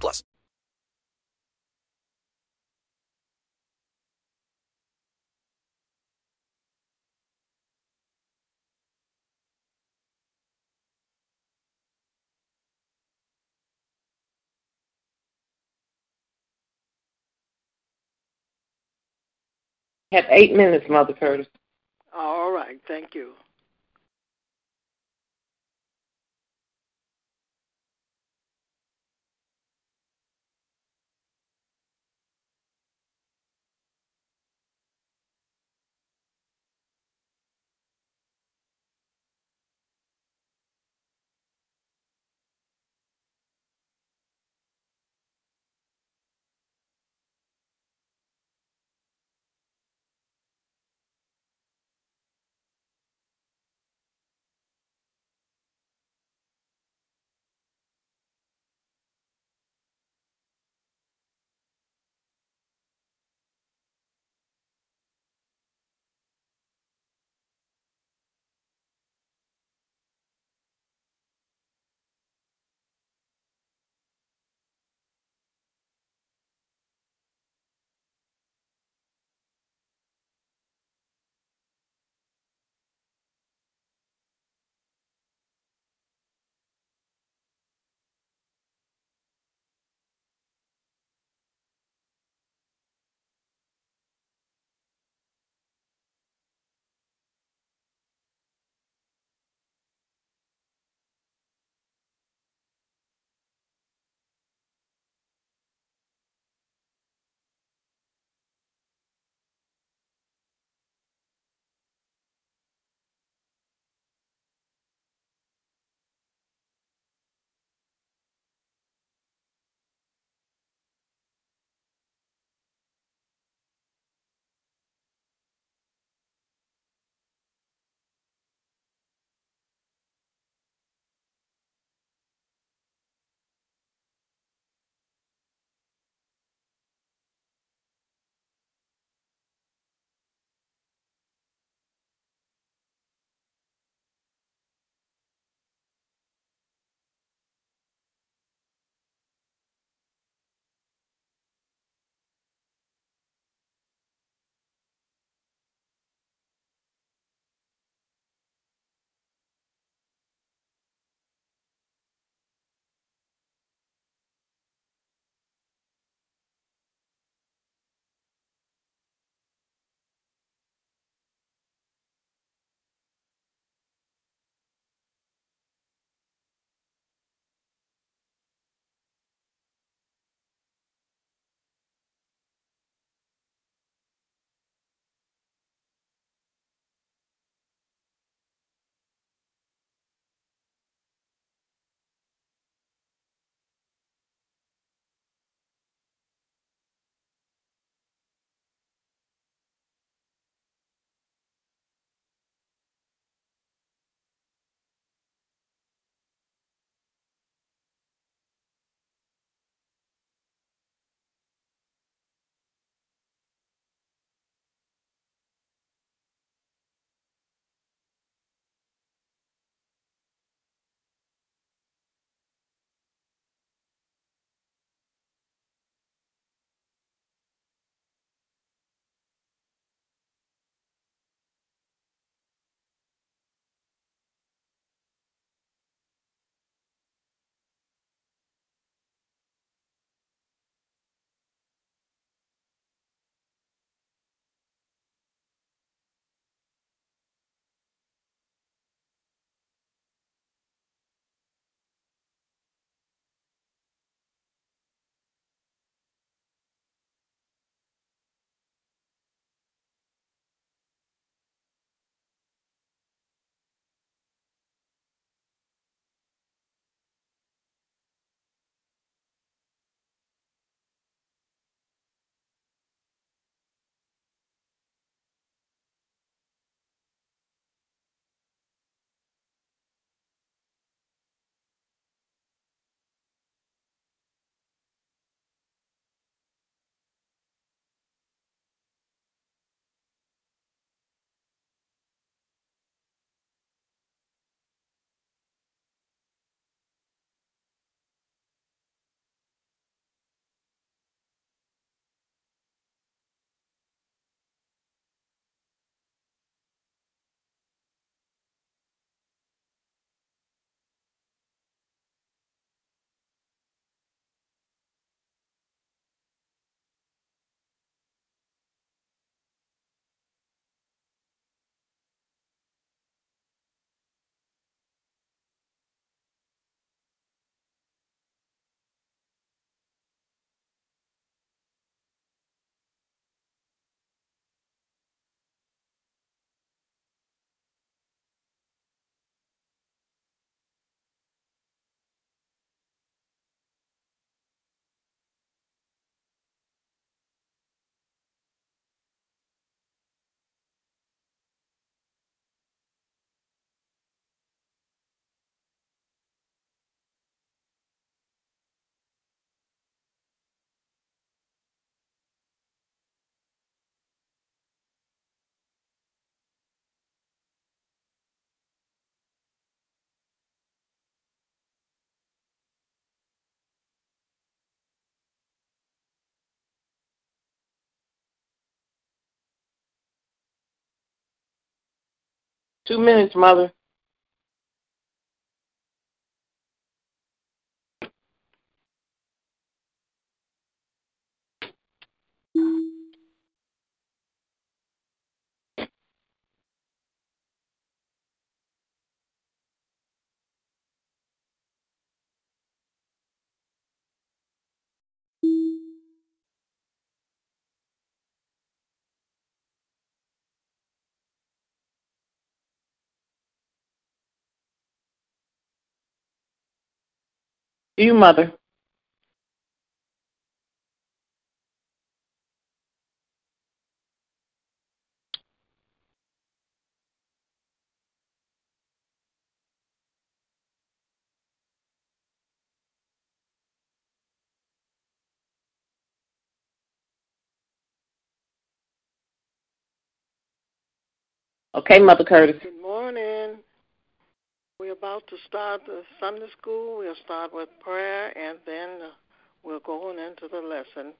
plus. Have eight minutes, Mother Curtis. All right, thank you. Two minutes, Mother. You, Mother. Okay, Mother Curtis. About to start the Sunday school. We'll start with prayer and then we'll go on into the lesson.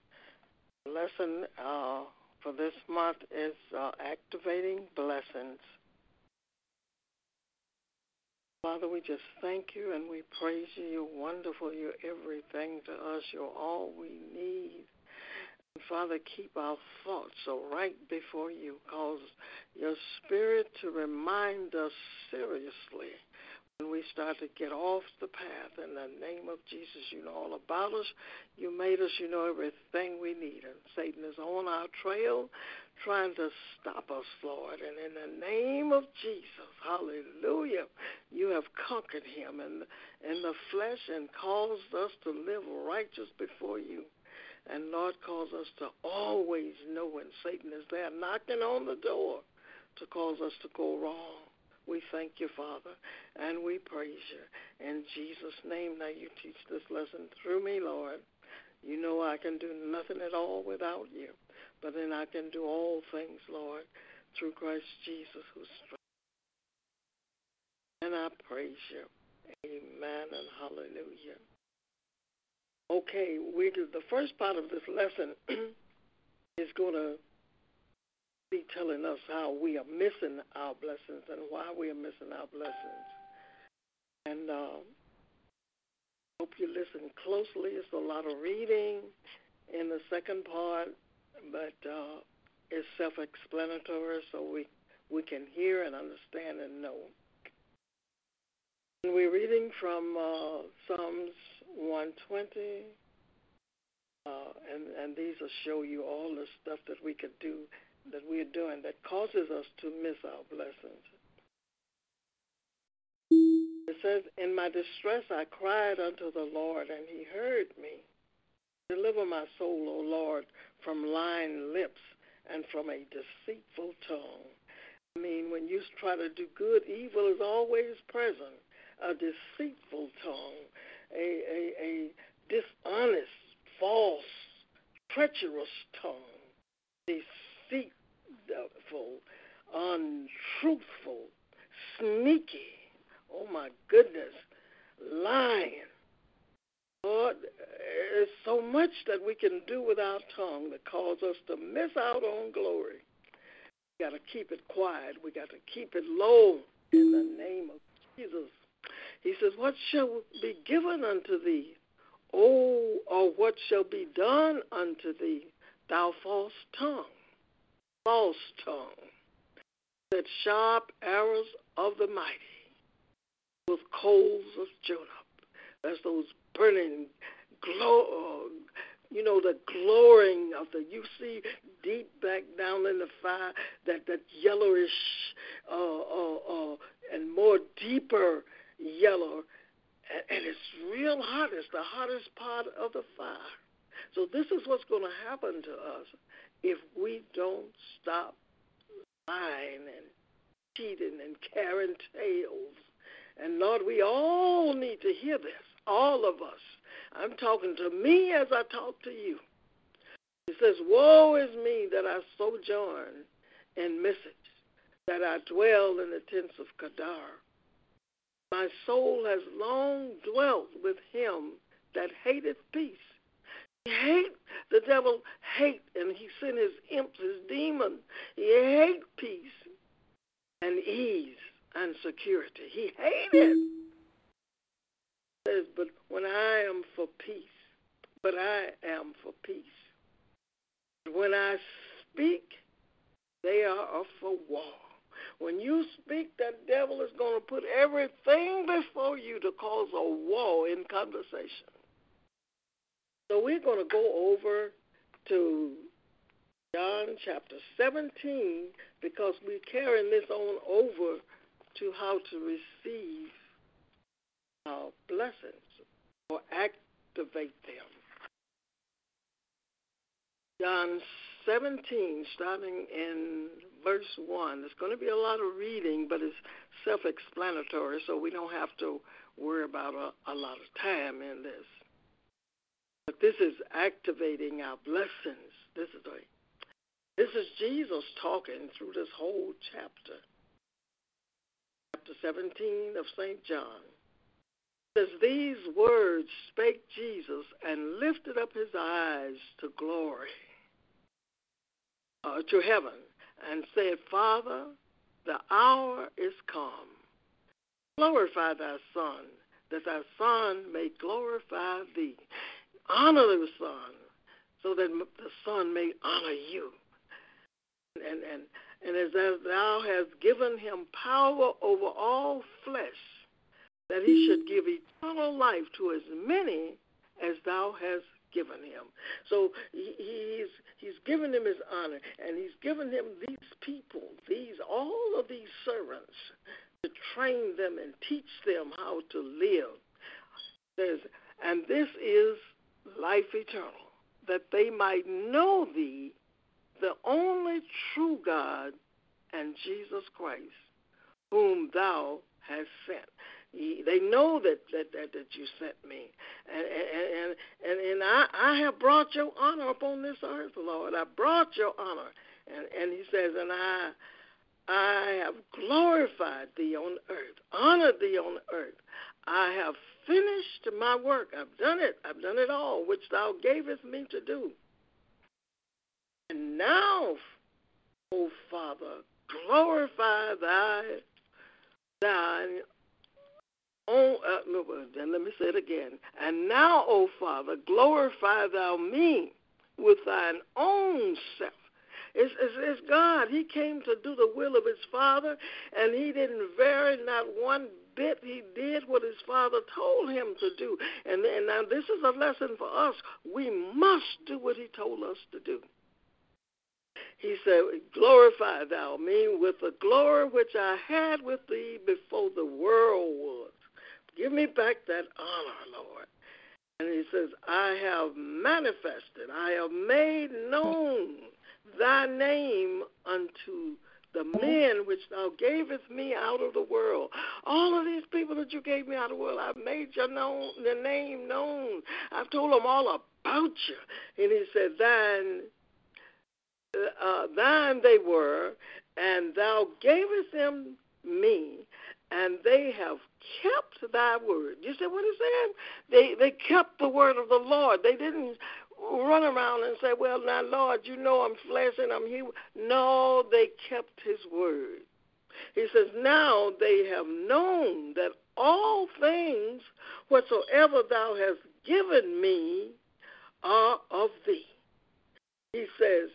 The lesson uh, for this month is uh, activating blessings. Father, we just thank you and we praise you. You're wonderful. You're everything to us. You're all we need. Father, keep our thoughts so right before you. Cause your spirit to remind us seriously we start to get off the path. In the name of Jesus, you know all about us. You made us. You know everything we need. And Satan is on our trail trying to stop us, Lord. And in the name of Jesus, hallelujah, you have conquered him in, in the flesh and caused us to live righteous before you. And Lord calls us to always know when Satan is there knocking on the door to cause us to go wrong. We thank you, Father, and we praise you. In Jesus' name, now you teach this lesson through me, Lord. You know I can do nothing at all without you, but then I can do all things, Lord, through Christ Jesus who strengthens. And I praise you. Amen and hallelujah. Okay, we the first part of this lesson is going to be telling us how we are missing our blessings and why we are missing our blessings. And uh, hope you listen closely. It's a lot of reading in the second part, but uh, it's self-explanatory, so we we can hear and understand and know. And we're reading from uh, Psalms 120, uh, and and these will show you all the stuff that we could do, that we're doing, that causes us to miss our blessings. It says, "In my distress I cried unto the Lord, and He heard me. Deliver my soul, O Lord, from lying lips and from a deceitful tongue." I mean, when you try to do good, evil is always present. A deceitful tongue a, a, a dishonest, false, treacherous tongue, deceitful, untruthful, sneaky. Oh my goodness, lying. Lord, there's so much that we can do with our tongue that cause us to miss out on glory. We got to keep it quiet. We got to keep it low in the name of Jesus. He says, What shall be given unto thee? Oh, or what shall be done unto thee, thou false tongue? False tongue. That sharp arrows of the mighty with coals of Jonah. That's those burning glow, you know, the glowing of the, you see deep back down in the fire, that, that yellowish uh, uh, uh, and more deeper yellow, and and it's real hot. It's the hottest part of the fire. So this is what's going to happen to us if we don't stop lying and cheating and carrying tales. And Lord, we all need to hear this, all of us. I'm talking to me as I talk to you. He says, Woe is me that I sojourn in Meshech, that I dwell in the tents of Kedar. My soul has long dwelt with him that hateth peace. He hate the devil hate, and he sent his imps, his demon. He hate peace and ease. and security. He hated. Says, but when I am for peace, but I am for peace. When I speak, they are for war. When you speak, that devil is going to put everything before you to cause a war in conversation. So we're going to go over to John chapter 17 because we're carrying this on over to how to receive our blessings or activate them. John 17, starting in verse 1. There's going to be a lot of reading, but it's self explanatory, so we don't have to worry about a, a lot of time in this. But this is activating our blessings. This is a, this is Jesus talking through this whole chapter. Chapter 17 of St. John. Says, These words spake Jesus and lifted up his eyes to glory, uh, to heaven, and said, Father, the hour is come. Glorify thy Son, that thy Son may glorify thee. Honor the Son, so that the Son may honor you. And, and, and as thou hast given him power over all flesh, that he should give eternal life to as many as thou hast given him. So he's he's given him his honor, and he's given him these people, these all of these servants, to train them and teach them how to live. And this is life eternal, that they might know thee, the only true God, and Jesus Christ, whom thou hast sent. They know that that that, that you sent me, and and and and I I have brought your honor upon this earth, Lord. I brought your honor, and and He says, and I I have glorified thee on earth, honored thee on earth. I have finished my work. I've done it. I've done it all, which thou gavest me to do. And now, O Father, glorify thy thine own, uh, then let me say it again. And now, O Father, glorify thou me with thine own self. It's, it's, it's, God. He came to do the will of his Father, and he didn't vary not one bit. He did what his Father told him to do. And, and now this is a lesson for us. We must do what he told us to do. He said, Glorify thou me with the glory which I had with thee before the world was. Give me back that honor, Lord. And he says, I have manifested, I have made known thy name unto the men which thou gavest me out of the world. All of these people that you gave me out of the world, I've made your known, the name known. I've told them all about you. And he said, Thine, uh, thine they were, and thou gavest them me, and they have kept thy word. You said what is that? They they kept the word of the Lord. They didn't run around and say, Well now Lord, you know I'm flesh and I'm human. No, they kept his word. He says, Now they have known that all things whatsoever thou hast given me are of thee. He says,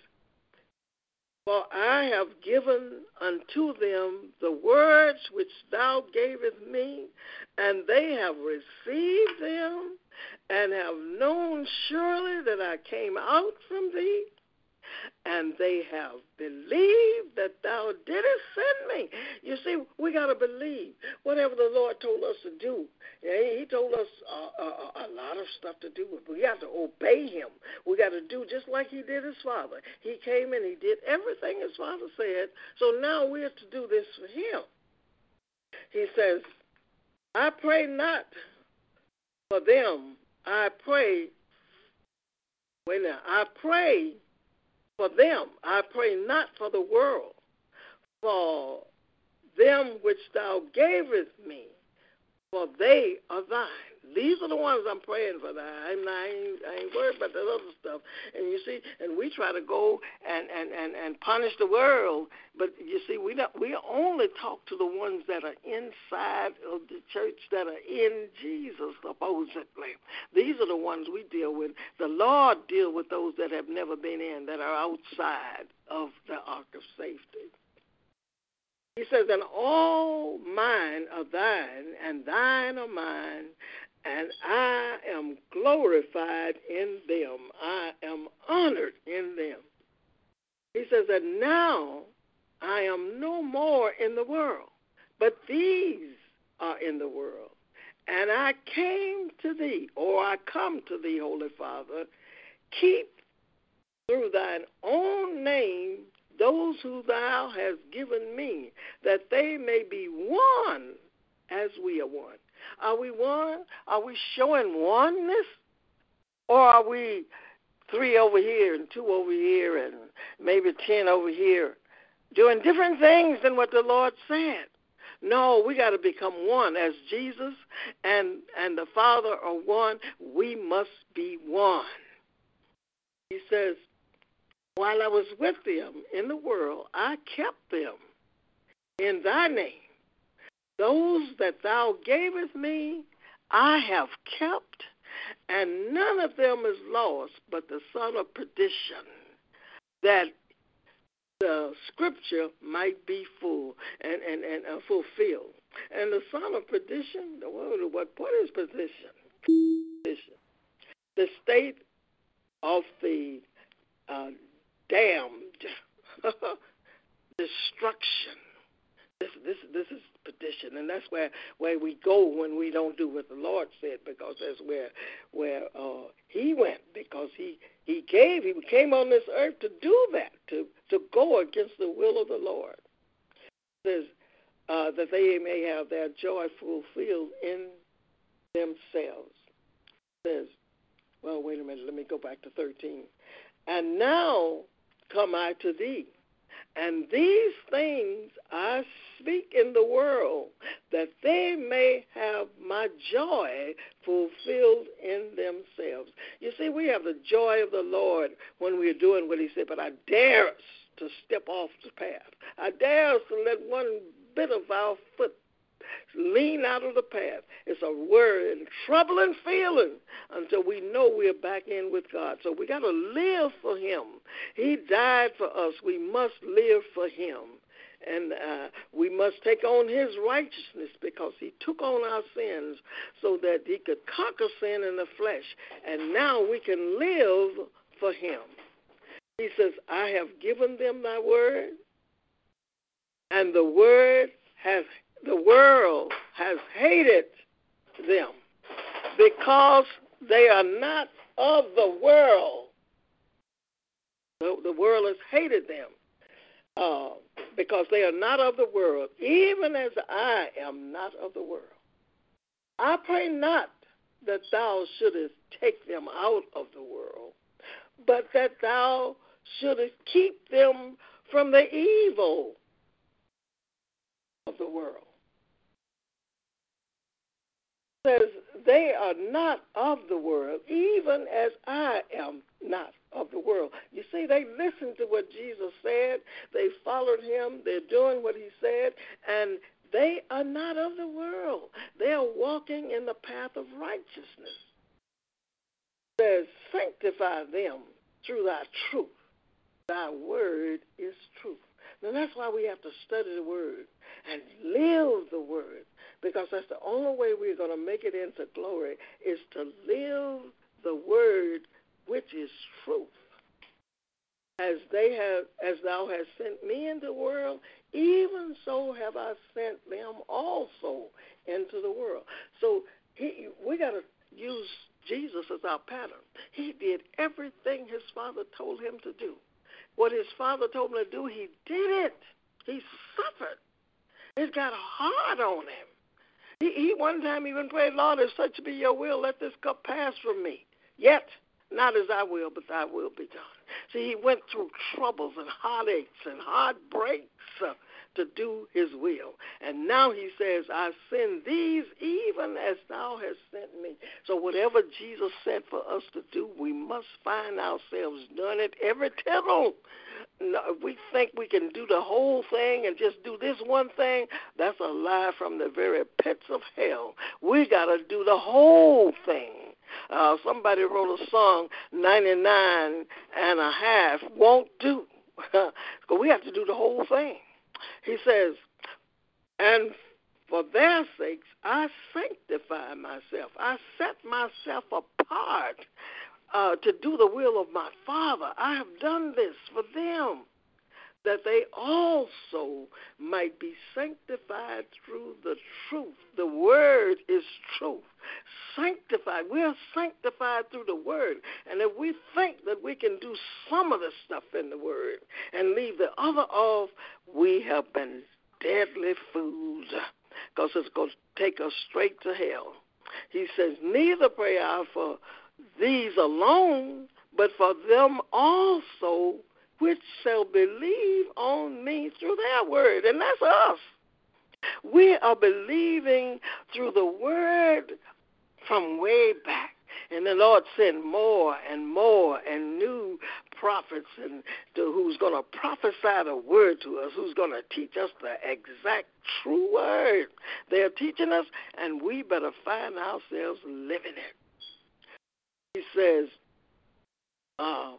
for I have given unto them the words which thou gavest me, and they have received them, and have known surely that I came out from thee, and they have believed that thou didst send me. You see, we got to believe whatever the Lord told us to do. He told us a, a, a lot of stuff to do. We got to obey Him. We got to do just like He did His Father. He came and He did everything His Father said. So now we have to do this for Him. He says, I pray not for them. I pray. Wait now. I pray for them. I pray not for the world, for them which thou gavest me, for they are thine. These are the ones I'm praying for. Now, I'm not, I, ain't, I ain't worried about that other stuff. And you see, and we try to go and and and and punish the world, but you see, we don't. We only talk to the ones that are inside of the church that are in Jesus, supposedly. These are the ones we deal with. The Lord deal with those that have never been in, that are outside of the ark of safety. He says, And all mine are thine, and thine are mine, and I am glorified in them. I am honored in them. He says that now I am no more in the world, but these are in the world. And I came to thee, or I come to thee, Holy Father, keep through thine own name those who thou hast given me, that they may be one as we are one. Are we one? Are we showing oneness? Or are we three over here and two over here and maybe ten over here, doing different things than what the Lord said? No, we got to become one as Jesus and and the Father are one. We must be one. He says, while I was with them in the world, I kept them in thy name. Those that thou gavest me, I have kept, and none of them is lost but the son of perdition, that the scripture might be full and, and, and uh, fulfilled. And the son of perdition, what, what is position? Perdition. The state of the uh, damned, destruction. This, this, this is perdition, and that's where where we go when we don't do what the Lord said, because that's where where uh, He went, because He He gave, He came on this earth to do that, to to go against the will of the Lord. Says uh, that they may have their joy fulfilled in themselves. Says, well, wait a minute, let me go back to thirteen. And now come I to thee. And these things I speak in the world, that they may have my joy fulfilled in themselves. You see, we have the joy of the Lord when we're doing what He said, but I dare us to step off the path. I dare us to let one bit of our foot lean out of the path. It's a worry and troubling feeling until we know we're back in with God. So we got to live for Him. He died for us. We must live for Him. And uh, we must take on His righteousness because He took on our sins so that He could conquer sin in the flesh. And now we can live for Him. He says, I have given them thy word, and the word has the world has hated them because they are not of the world. The, the world has hated them uh, because they are not of the world, even as I am not of the world. I pray not that thou shouldest take them out of the world, but that thou shouldest keep them from the evil of the world. Says, They are not of the world, even as I am not of the world. You see, they listened to what Jesus said, they followed him, they're doing what he said, and they are not of the world. They are walking in the path of righteousness. It says, Sanctify them through thy truth. Thy word is truth. Now that's why we have to study the word and live the word because that's the only way we're going to make it into glory is to live the word which is truth. As they have, as thou hast sent me into the world, even so have I sent them also into the world. So he, we got to use Jesus as our pattern. He did everything his father told him to do. What his father told him to do, he did it. He suffered. It got hard on him. He, he one time even prayed, Lord, if such be your will, let this cup pass from me. Yet, not as I will, but thy will be done. See, he went through troubles and heartaches and heartbreaks to do his will. And now he says, I send these even as thou hast sent me. So whatever Jesus said for us to do, we must find ourselves done it every tittle. We think we can do the whole thing and just do this one thing, that's a lie from the very pits of hell. We got to do the whole thing. Uh, somebody wrote a song, 99 and a half won't do. We have to do the whole thing. He says, and for their sakes I sanctify myself. I set myself apart uh, to do the will of my Father. I have done this for them, that they also might be sanctified through the truth. The Word is truth. Sanctified. We are sanctified through the Word. And if we think that we can do some of the stuff in the Word and leave the other off, we have been deadly fools because it's going to take us straight to hell. He says, Neither pray I for these alone, but for them also which shall believe on me through their word. And that's us. We are believing through the word from way back. And the Lord sent more and more and new prophets and to, who's going to prophesy the word to us, who's going to teach us the exact true word. They're teaching us, and we better find ourselves living it. He says, uh,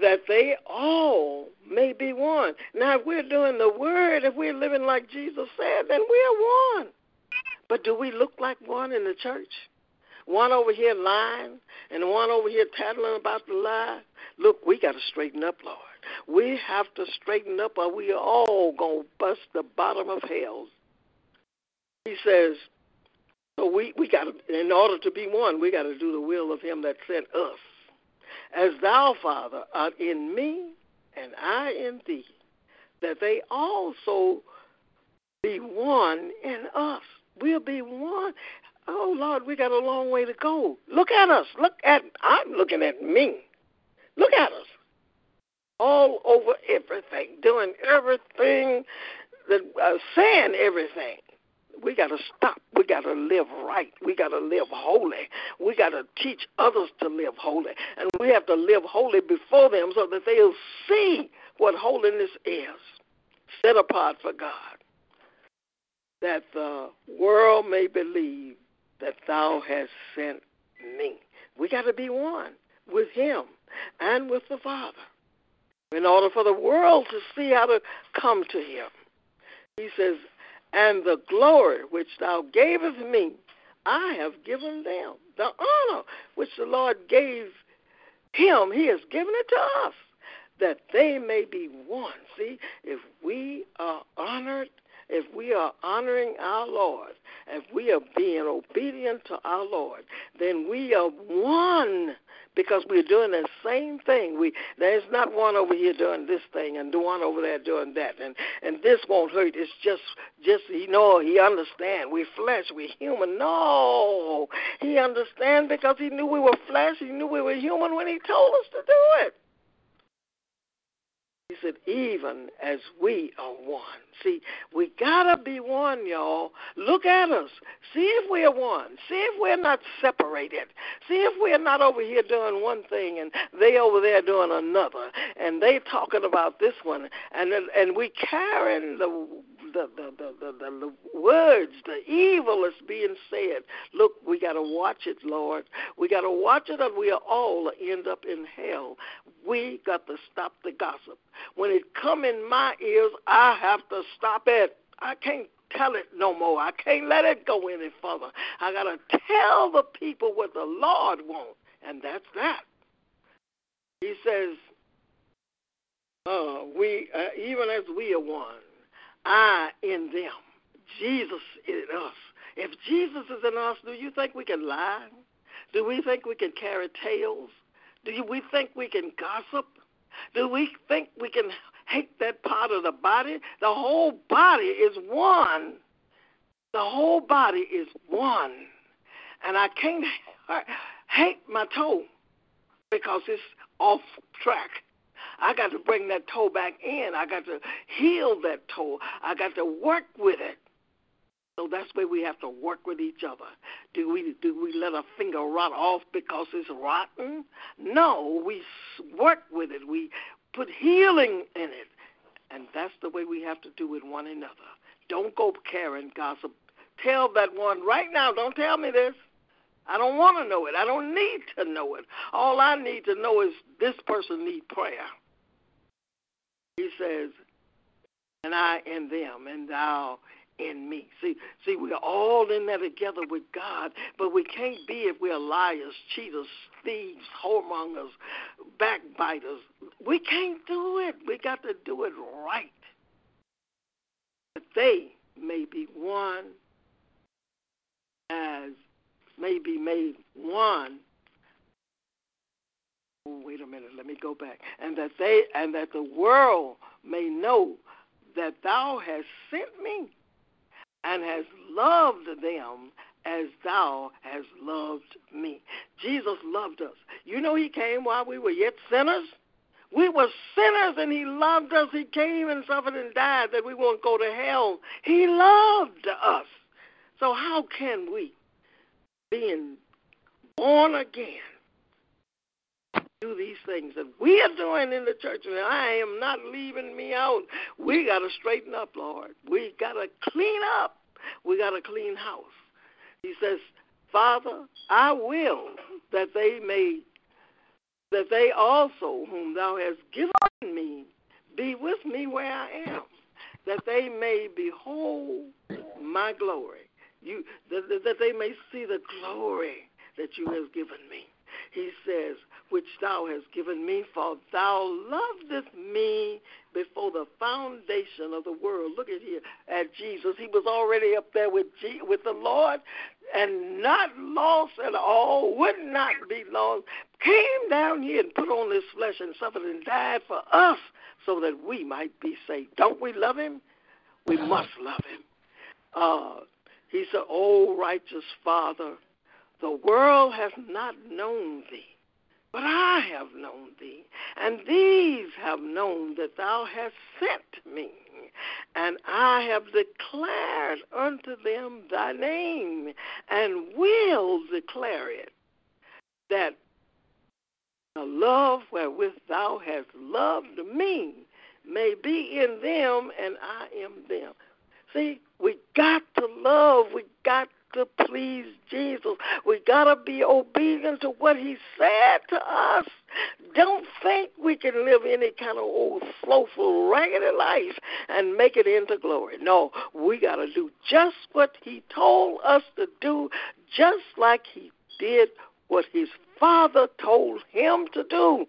that they all may be one. Now, if we're doing the word, if we're living like Jesus said, then we're one. But do we look like one in the church? One over here lying and one over here tattling about the lie. Look, we got to straighten up, Lord. We have to straighten up or we all going to bust the bottom of hell. He says, so we, we got to, in order to be one, we got to do the will of him that sent us. As thou, Father, art in me and I in thee, that they also be one in us. We'll be one. Oh Lord, we got a long way to go. Look at us. Look at I'm looking at me. Look at us. All over everything, doing everything that uh, saying everything. We got to stop. We got to live right. We got to live holy. We got to teach others to live holy. And we have to live holy before them so that they'll see what holiness is set apart for God. That the world may believe that thou hast sent me. We got to be one with him and with the Father in order for the world to see how to come to him. He says, and the glory which thou gavest me, I have given them. The honor which the Lord gave him, he has given it to us, that they may be one. See, if we are honored if we are honoring our Lord, if we are being obedient to our Lord, then we are one because we're doing the same thing. We there's not one over here doing this thing and the one over there doing that, and and this won't hurt. It's just just you know he understand. We flesh, we human. No, he understand because he knew we were flesh. He knew we were human when he told us to do it. He said, even as we are one. See, we gotta be one, y'all. Look at us. See if we're one. See if we're not separated. See if we're not over here doing one thing and they over there doing another. And they talking about this one. And and we carrying the the, the, the, the, words, the evil is being said. Look, we got to watch it, Lord. We got to watch it, or we all end up in hell. We got to stop the gossip. When it come in my ears, I have to stop it. I can't tell it no more. I can't let it go any further. I got to tell the people what the Lord wants, and that's that. He says, uh, we uh, even as we are one, I in them. Jesus in us. If Jesus is in us, do you think we can lie? Do we think we can carry tales? Do we think we can gossip? Do we think we can hate that part of the body? The whole body is one. The whole body is one. And I can't hate my toe because it's off track. I got to bring that toe back in. I got to heal that toe. I got to work with it. So that's where we have to work with each other. Do we do we let a finger rot off because it's rotten? No, we work with it. We put healing in it, and that's the way we have to do with one another. Don't go carrying gossip. Tell that one right now. Don't tell me this. I don't want to know it. I don't need to know it. All I need to know is this person needs prayer. He says, and I in them, and thou in me. See, see, we're all in there together with God, but we can't be if we're liars, cheaters, thieves, whoremongers, backbiters. We can't do it. We got to do it right. That they may be one as may be made one. Oh, wait a minute, let me go back. And that they and that the world may know that thou hast sent me and has loved them as thou hast loved me. Jesus loved us. You know, he came while we were yet sinners. We were sinners and he loved us. He came and suffered and died that we won't go to hell. He loved us. So, how can we, being born again, do these things that we are doing in the church, and I am not leaving me out. We got to straighten up, Lord. We got to clean up. We got to clean house. He says, Father, I will that they may, that they also, whom thou hast given me, be with me where I am, that they may behold my glory. You, that, that they may see the glory that you have given me. He says, which thou hast given me, for thou lovedest me before the foundation of the world. Look at here at Jesus. He was already up there with G- with the Lord and not lost at all, would not be lost. Came down here and put on this flesh and suffered and died for us so that we might be saved. Don't we love him? We must love him. Uh, he said, righteous Father, the world has not known thee but I have known thee, and these have known that thou hast sent me, and I have declared unto them thy name, and will declare it, that the love wherewith thou hast loved me may be in them, and I am them. See, we got to love. We got to please Jesus. We got to be obedient to what he said to us. Don't think we can live any kind of old, slowful, raggedy life and make it into glory. No, we got to do just what he told us to do, just like he did what his father told him to do.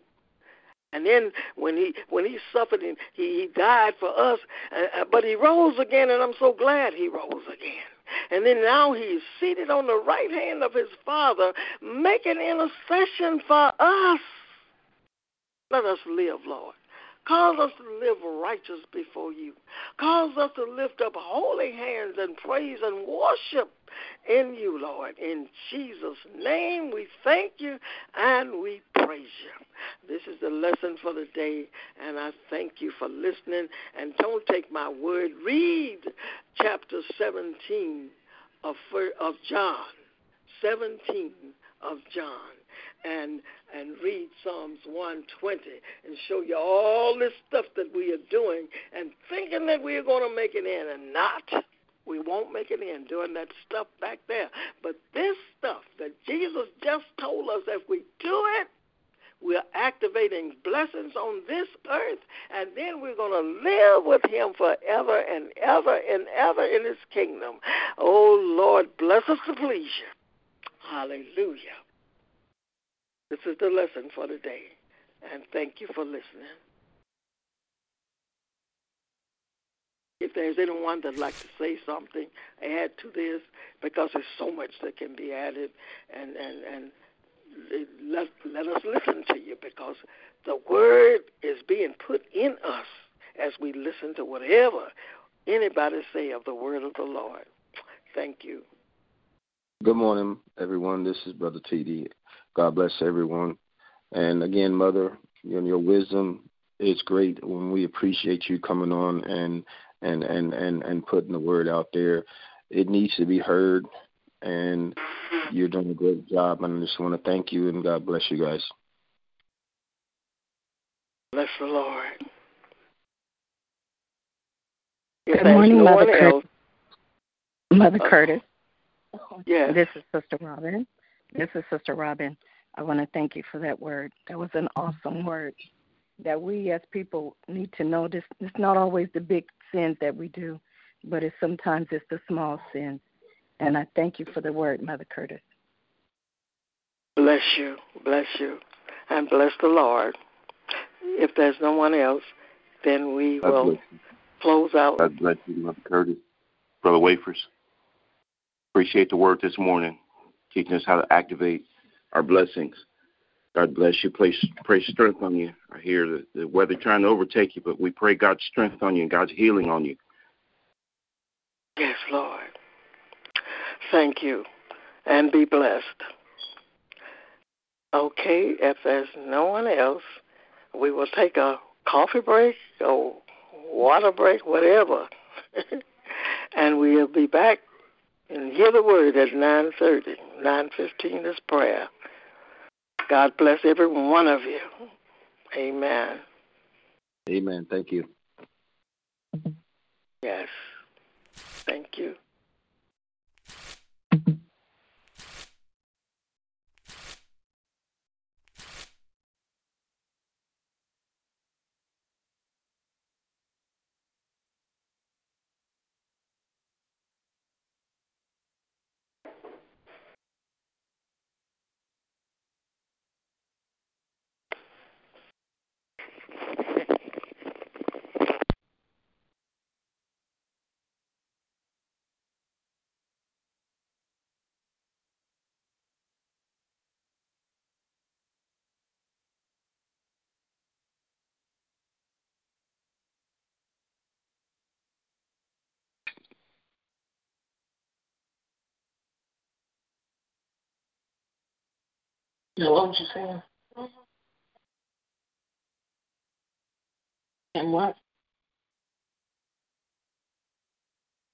And then when he when he suffered and he, he died for us, uh, uh, but he rose again, and I'm so glad he rose again. And then now he's seated on the right hand of his Father, making intercession for us. Let us live, Lord. Cause us to live righteous before you. Cause us to lift up holy hands and praise and worship in you, Lord. In Jesus' name, we thank you and we praise you. This is the lesson for the day, and I thank you for listening. And don't take my word. Read chapter 17 of, of John. 17 of John and and read Psalms 120 and show you all this stuff that we are doing and thinking that we are going to make it in and not. We won't make it in doing that stuff back there. But this stuff that Jesus just told us, if we do it, we're activating blessings on this earth, and then we're going to live with Him forever and ever and ever in His kingdom. Oh, Lord, bless us to please you. Hallelujah. This is the lesson for the day, and thank you for listening. If there's anyone that'd like to say something, add to this, because there's so much that can be added, and, and, and let, let us listen to you, because the word is being put in us as we listen to whatever anybody say of the word of the Lord. Thank you. Good morning, everyone. This is Brother TD God bless everyone. And again, Mother, your wisdom is great when we appreciate you coming on and and and and and putting the word out there. It needs to be heard, and you're doing a great job. And I just want to thank you and God bless you guys. Bless the Lord. Good morning, no Mother Curtis. Mother uh, Curtis. yes. This is Sister Robin. This is Sister Robin. I want to thank you for that word. That was an awesome word. That we as people need to know this. It's not always the big sins that we do, but it's sometimes it's the small sins. And I thank you for the word, Mother Curtis. Bless you. Bless you. And bless the Lord. If there's no one else, then we God will close out. God bless you, Mother Curtis. Brother Wafers. Appreciate the word this morning, teaching us how to activate our blessings. God bless you. Pray, pray strength on you. I hear the, the weather trying to overtake you, but we pray God's strength on you and God's healing on you. Yes, Lord. Thank you. And be blessed. Okay, if there's no one else, we will take a coffee break or water break, whatever. and we'll be back and hear the word at 9.30. 9.15 is prayer. God bless every one of you. Amen. Amen. Thank you. Yes. Thank you. No, what was you saying? Mm-hmm. And what?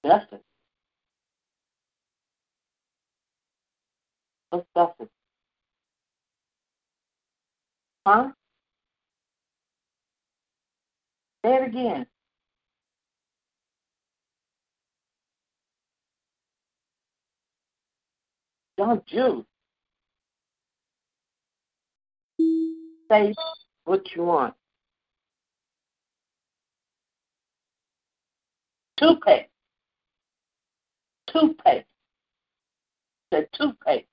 Dustin. What's Dustin? Huh? Say it again. Don't you say what you want. Toothpaste. Toothpaste. Say toothpaste.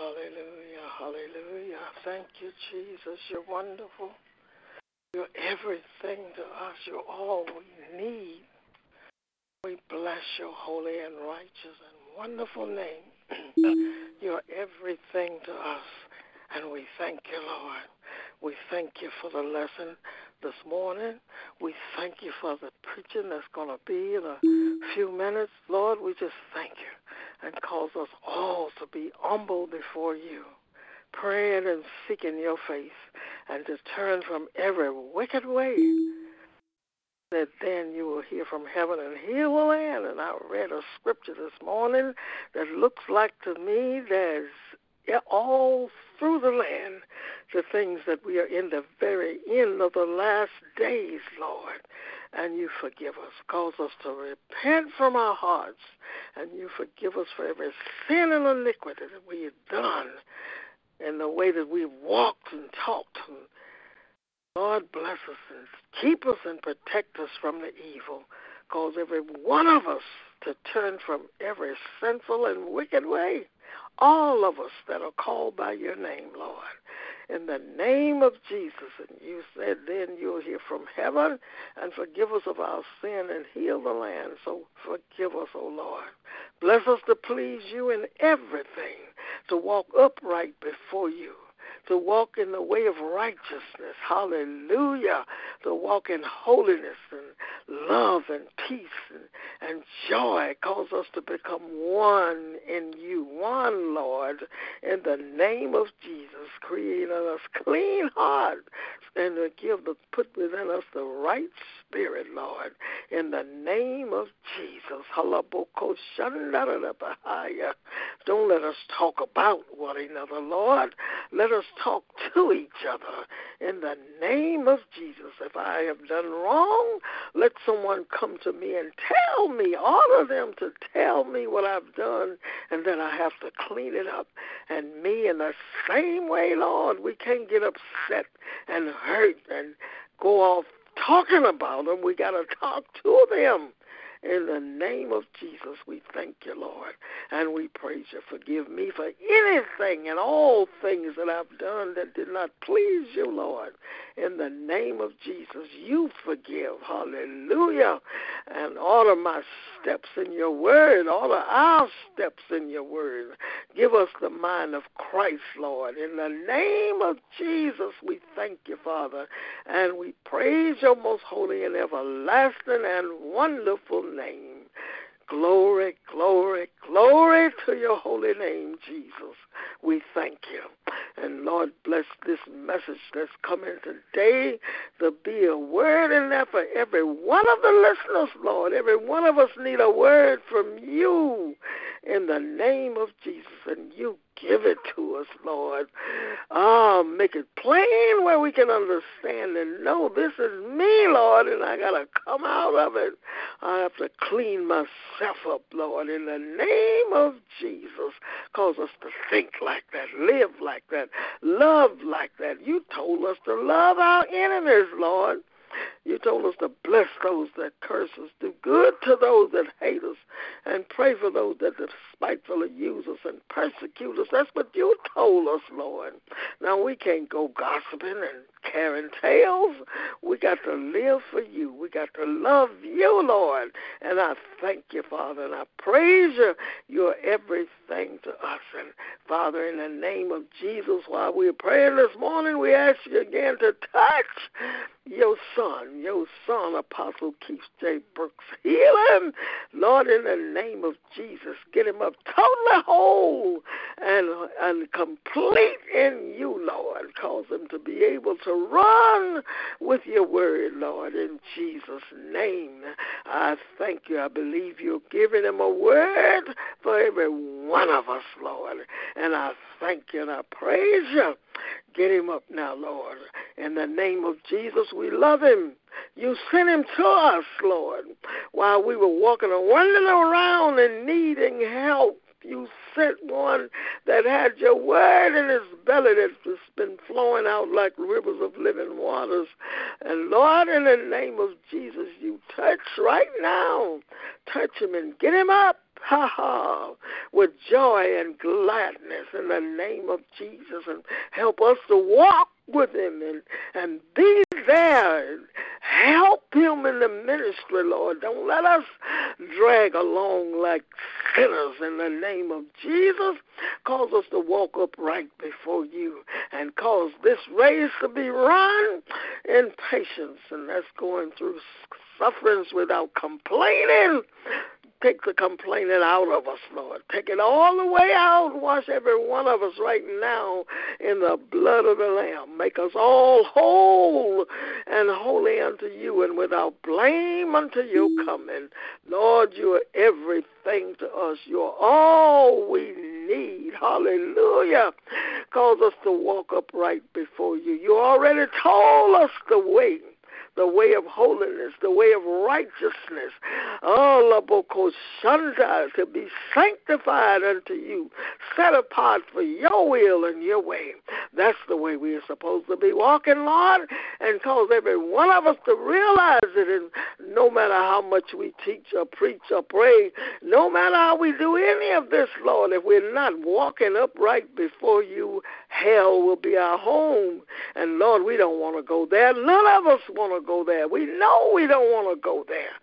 Hallelujah, hallelujah. Thank you, Jesus. You're wonderful. You're everything to us. You're all we need. We bless your holy and righteous and wonderful name. You're everything to us, and we thank you, Lord. We thank you for the lesson this morning. We thank you for the preaching that's going to be in a few minutes. Lord, we just thank you and cause us all to be humble before you, praying and seeking your face, and to turn from every wicked way. That then you will hear from heaven and heal the land. And I read a scripture this morning that looks like to me there's all through the land the things that we are in the very end of the last days, Lord. And you forgive us. Cause us to repent from our hearts. And you forgive us for every sin and iniquity that we have done in the way that we've walked and talked. And Lord, bless us and keep us and protect us from the evil. Cause every one of us to turn from every sinful and wicked way all of us that are called by your name, Lord. In the name of Jesus. And you said then you'll hear from heaven and forgive us of our sin and heal the land. So forgive us, O oh Lord. Bless us to please you in everything, to walk upright before you to walk in the way of righteousness. Hallelujah. To walk in holiness and love and peace and, and joy. Cause us to become one in you. One, Lord, in the name of Jesus. Create in us clean heart and to give the put within us the right spirit, Lord, in the name of Jesus. Don't let us talk about one another, Lord. Let us talk to each other in the name of Jesus. If I have done wrong, let someone come to me and tell me, order them to tell me what I've done, and then I have to clean it up. And me in the same way, Lord, we can't get upset and hurt and go off talking about them. We got to talk to them. In the name of Jesus, we thank you, Lord, and we praise you. Forgive me for anything and all things that I've done that did not please you, Lord. In the name of Jesus, you forgive. Hallelujah. And order my steps in your word, order our steps in your word. Give us the mind of Christ, Lord. In the name of Jesus, we thank you, Father, and we praise your most holy and everlasting and wonderful name. Glory, glory, glory to your holy name, Jesus. We thank you. And Lord, bless this message that's coming today to be a word in there for every one of the listeners, Lord. Every one of us need a word from you in the name of Jesus. And you give it to us, Lord. Ah, make it plain where we can understand and know this is me, Lord, and I got to come out of it. I have to clean myself up, Lord, in the name of Jesus. Cause us to think like that, live like that, love like that. You told us to love our enemies, Lord. You told us to bless those that curse us, do good to those that hate us, and pray for those that despitefully use us and persecute us. That's what you told us, Lord. Now we can't go gossiping and carrying tales. We got to live for you. We got to love you, Lord. And I thank you, Father, and I praise you. You're everything to us. And Father, in the name of Jesus, while we're praying this morning, we ask you again to touch your son, your son, Apostle Keith J. Brooks. Heal him, Lord, in the name of Jesus. Get him up totally whole and, and complete in you, Lord. Cause him to be able to run with your word, Lord, in Jesus' name. I thank you. I believe you're giving him a word for every one of us, Lord. And I thank you and I praise you. Get him up now, Lord. In the name of Jesus, we love him. You sent him to us, Lord, while we were walking and wandering around and needing help. You sent one that had your word in his belly that's been flowing out like rivers of living waters. And Lord, in the name of Jesus, you touch right now. Touch him and get him up ha ha, with joy and gladness in the name of Jesus and help us to walk with him and, and be there. Help him in the ministry, Lord. Don't let us drag along like sinners in the name of Jesus. Cause us to walk upright before you and cause this race to be run in patience. And that's going through sufferings without complaining Take the complaining out of us, Lord. Take it all the way out. Wash every one of us right now in the blood of the Lamb. Make us all whole and holy unto you and without blame unto your coming. Lord, you are everything to us. You are all we need. Hallelujah. Cause us to walk upright before you. You already told us the way the way of holiness, the way of righteousness. Oh, Shanda, to be sanctified unto you, set apart for your will and your way. That's the way we are supposed to be walking, Lord, and cause every one of us to realize it. And no matter how much we teach or preach or pray, no matter how we do any of this, Lord, if we're not walking upright before you, hell will be our home. And Lord, we don't want to go there. None of us want to go there. We know we don't want to go there.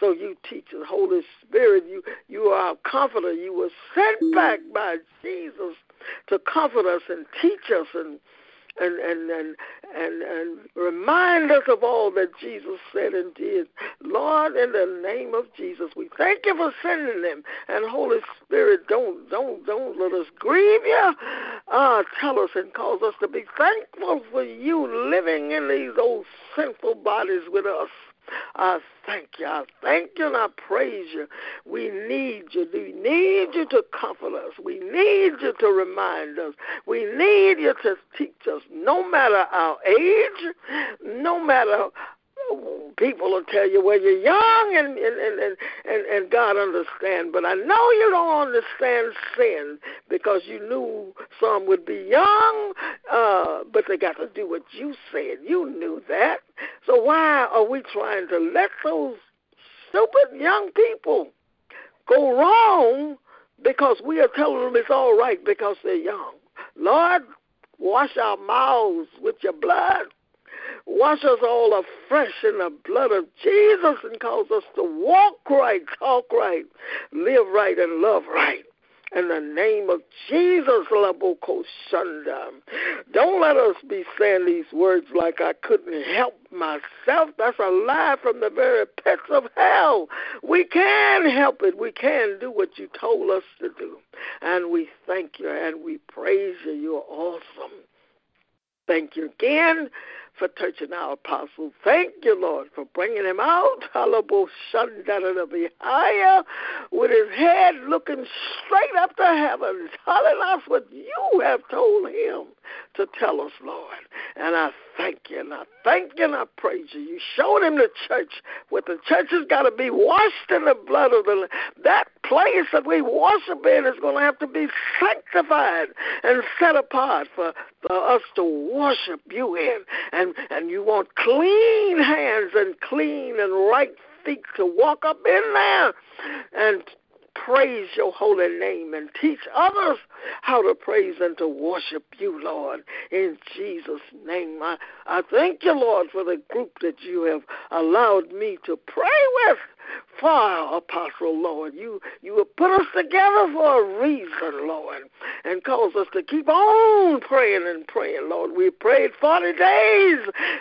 So you teach us, Holy Spirit, you you are our comforter. You were sent back by Jesus to comfort us and teach us and and and and and, and remind us of all that Jesus said and did. Lord, in the name of Jesus, we thank you for sending them. And Holy Spirit, don't don't don't let us grieve you. Uh, tell us and cause us to be thankful for you living in these old sinful bodies with us. I thank you. I thank you and I praise you. We need you. We need you to comfort us. We need you to remind us. We need you to teach us no matter our age, no matter people will tell you, well, you're young and, and, and, and, and God understands. But I know you don't understand sin because you knew some would be young, uh, but they got to do what you said. You knew that. So why are we trying to let those stupid young people go wrong because we are telling them it's all right because they're young? Lord, wash our mouths with your blood Wash us all afresh in the blood of Jesus and cause us to walk right, talk right, live right, and love right. In the name of Jesus, Laboko Shunda. Don't let us be saying these words like I couldn't help myself. That's a lie from the very pits of hell. We can help it. We can do what you told us to do. And we thank you and we praise you. You're awesome. Thank you again for touching our apostle. Thank you, Lord, for bringing him out. Higher with his head looking straight up to heaven, telling us what you have told him to tell us, Lord. And I thank you, and I thank you, and I praise you. You showed him the church where the church has got to be washed in the blood of the That place that we worship in is going to have to be sanctified and set apart for, for us to worship you in. And, and you want clean hands and clean and right feet to walk up in there and praise your holy name and teach others how to praise and to worship you, Lord, in Jesus' name. I, I thank you, Lord, for the group that you have allowed me to pray with our apostle, Lord. You you have put us together for a reason, Lord, and caused us to keep on praying and praying, Lord. We prayed 40 days,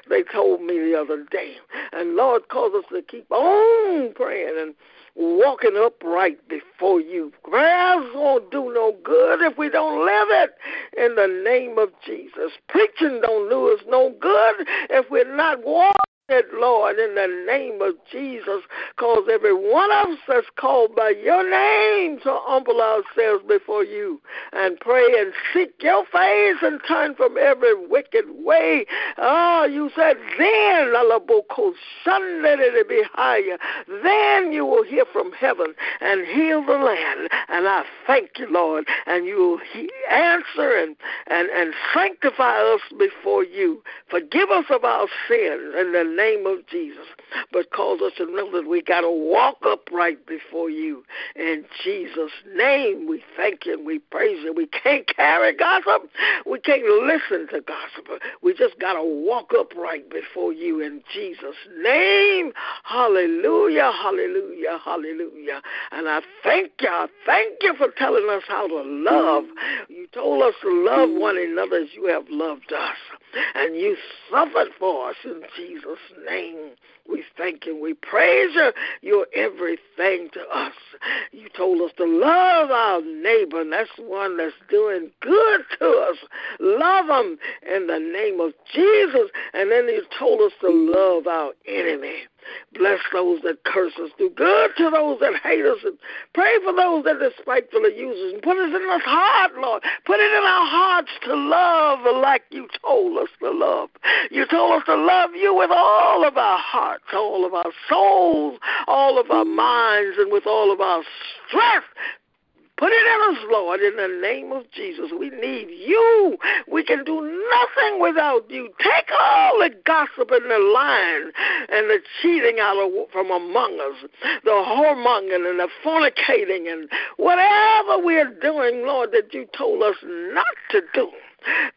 they told me the other day. And Lord, cause us to keep on praying and walking upright before you. Prayers won't do no good if we don't live it in the name of Jesus. Preaching don't do us no good if we're not walking it, Lord, in the name of Jesus, cause every one of us that's called by your name to humble ourselves before you and pray and seek your face and turn from every wicked way. Oh, you said then, Allah Boko shunned it be higher. Then you will hear from heaven and heal the land. And I thank you, Lord, and you will answer and, and, and sanctify us before you. Forgive us of our sins in the name of Jesus. But cause us to know that we got to walk upright before you. In Jesus' name, we thank you and we praise you. We can't carry gossip. We can't listen to gossip. We just got to walk upright before you in Jesus' name. Hallelujah, hallelujah, hallelujah. And I thank you. I thank you for telling us how to love. You told us to love one another as you have loved us. And you suffered for us in Jesus' name. We thank you. We praise you. You're everything to us. You told us to love our neighbor, and that's one that's doing good to us. Love them in the name of Jesus. And then you told us to love our enemy. Bless those that curse us. Do good to those that hate us. And pray for those that despitefully use us. And put it in our heart, Lord. Put it in our hearts to love like you told us to love. You told us to love you with all of our hearts, all of our souls, all of our minds, and with all of our strength. Put it in us, Lord, in the name of Jesus. We need you. We can do nothing without you. Take all the gossip and the lying and the cheating out of from among us, the whoremongering and the fornicating and whatever we're doing, Lord, that you told us not to do.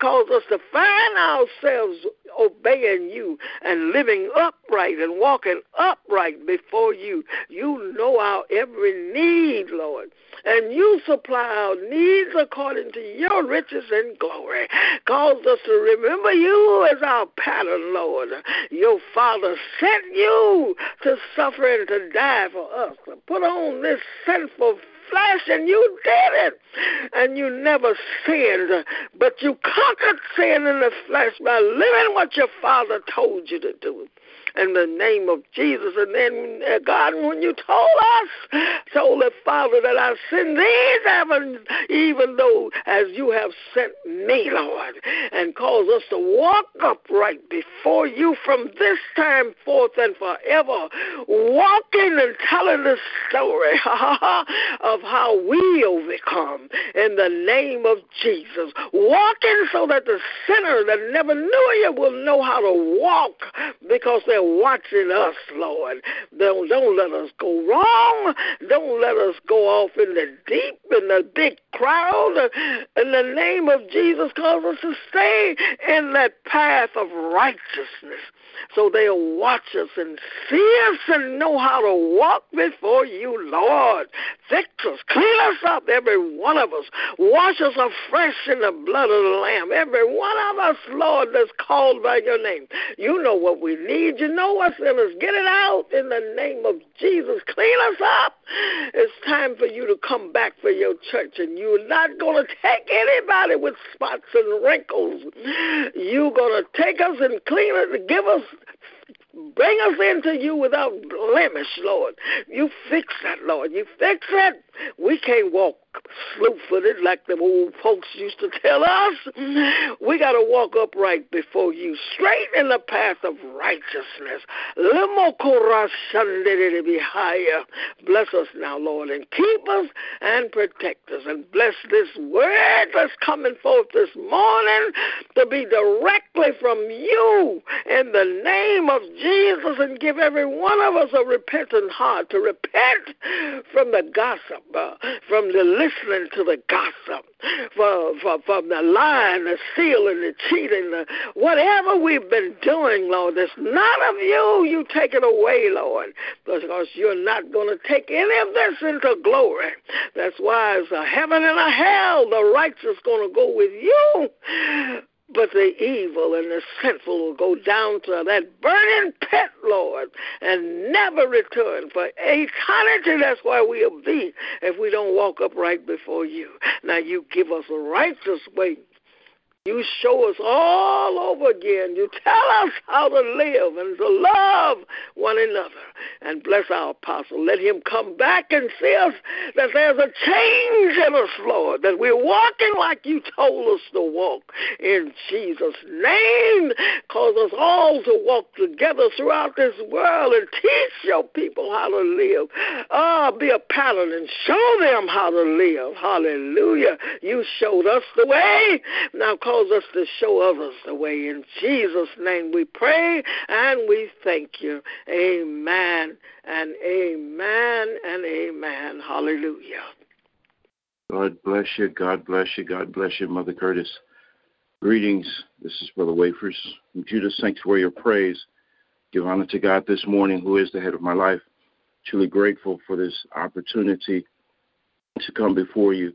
Cause us to find ourselves obeying you and living upright and walking upright before you. You know our every need, Lord and you supply our needs according to your riches and glory. Cause us to remember you as our pattern, Lord. Your Father sent you to suffer and to die for us, to put on this sinful flesh, and you did it. And you never sinned, but you conquered sin in the flesh by living what your Father told you to do in the name of Jesus. And then, uh, God, when you told us, told the Father that I send these heavens, even though as you have sent me, Lord, and cause us to walk upright before you from this time forth and forever, walking and telling the story of how we overcome in the name of Jesus. Walking so that the sinner that never knew you will know how to walk because they're watching us, Lord. Don't, don't let us go wrong. Don't let us go off in the deep, in the big crowd. In the name of Jesus, cause us to stay in that path of righteousness so they'll watch us and see us and know how to walk before you, Lord. Us, clean us up, every one of us. Wash us afresh in the blood of the Lamb. Every one of us, Lord, that's called by your name. You know what we need. You know what's in us. Get it out in the name of Jesus. Clean us up. It's time for you to come back for your church, and you're not going to take anybody with spots and wrinkles. You're going to take us and clean us, and give us Bring us into you without blemish, Lord. You fix that, Lord. You fix it. We can't walk slew footed like the old folks used to tell us. We got to walk upright before you, straight in the path of righteousness. Bless us now, Lord, and keep us and protect us. And bless this word that's coming forth this morning to be directly from you in the name of Jesus and give every one of us a repentant heart to repent from the gossip, uh, from the listening to the gossip, from, from, from the lying, the stealing, the cheating, the, whatever we've been doing, Lord, that's not of you, you take it away, Lord, because you're not going to take any of this into glory. That's why it's a heaven and a hell. The righteous going to go with you but the evil and the sinful will go down to that burning pit, Lord, and never return for eternity. That's where we'll be if we don't walk upright before you. Now, you give us a righteous way you show us all over again. You tell us how to live and to love one another. And bless our apostle. Let him come back and see us that there's a change in us, Lord, that we're walking like you told us to walk. In Jesus' name, cause us all to walk together throughout this world and teach your people how to live. Ah, be a pattern and show them how to live. Hallelujah. You showed us the way. Now, cause us to show others the way. In Jesus' name we pray and we thank you. Amen and amen and amen. Hallelujah. God bless you. God bless you. God bless you, Mother Curtis. Greetings. This is Brother Wafers from Sanctuary of Praise. Give honor to God this morning, who is the head of my life. Truly grateful for this opportunity to come before you.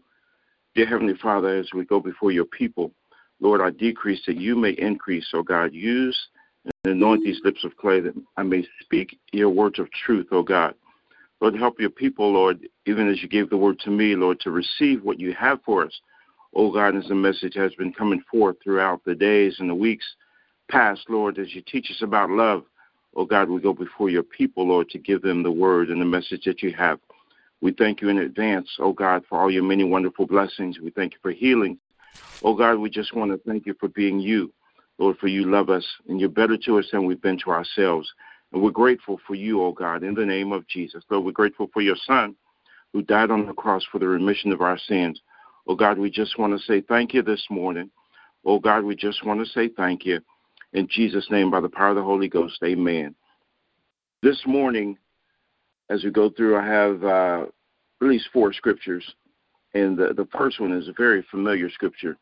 Dear Heavenly Father, as we go before your people, Lord, I decrease that you may increase. So, God, use and anoint these lips of clay that I may speak your words of truth, oh God. Lord, help your people, Lord, even as you gave the word to me, Lord, to receive what you have for us. Oh God, as the message has been coming forth throughout the days and the weeks past, Lord, as you teach us about love, oh God, we go before your people, Lord, to give them the word and the message that you have. We thank you in advance, oh God, for all your many wonderful blessings. We thank you for healing. Oh God, we just want to thank you for being you. Lord, for you love us and you're better to us than we've been to ourselves. And we're grateful for you, oh God, in the name of Jesus. Lord, we're grateful for your Son who died on the cross for the remission of our sins. Oh God, we just want to say thank you this morning. Oh God, we just want to say thank you. In Jesus' name, by the power of the Holy Ghost, amen. This morning, as we go through, I have uh, at least four scriptures. And the, the first one is a very familiar scripture.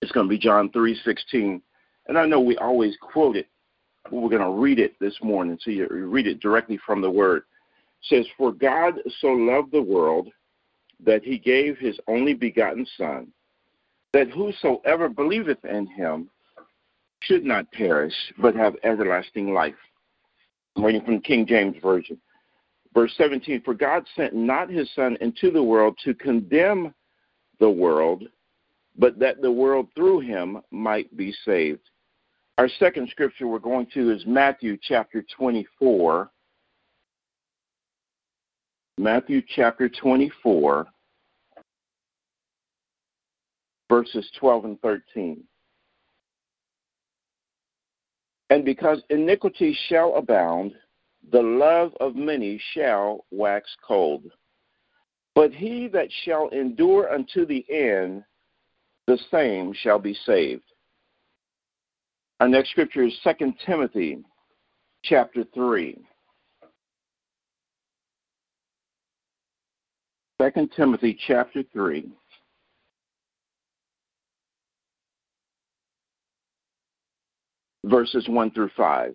It's going to be John 3:16, And I know we always quote it, but we're going to read it this morning. So you read it directly from the word. It says, For God so loved the world that he gave his only begotten Son, that whosoever believeth in him should not perish, but have everlasting life. I'm reading from the King James Version. Verse 17 For God sent not his Son into the world to condemn the world, but that the world through him might be saved. Our second scripture we're going to is Matthew chapter 24. Matthew chapter 24, verses 12 and 13. And because iniquity shall abound, the love of many shall wax cold. But he that shall endure unto the end, the same shall be saved. Our next scripture is 2 Timothy chapter 3. 2 Timothy chapter 3. Verses 1 through 5.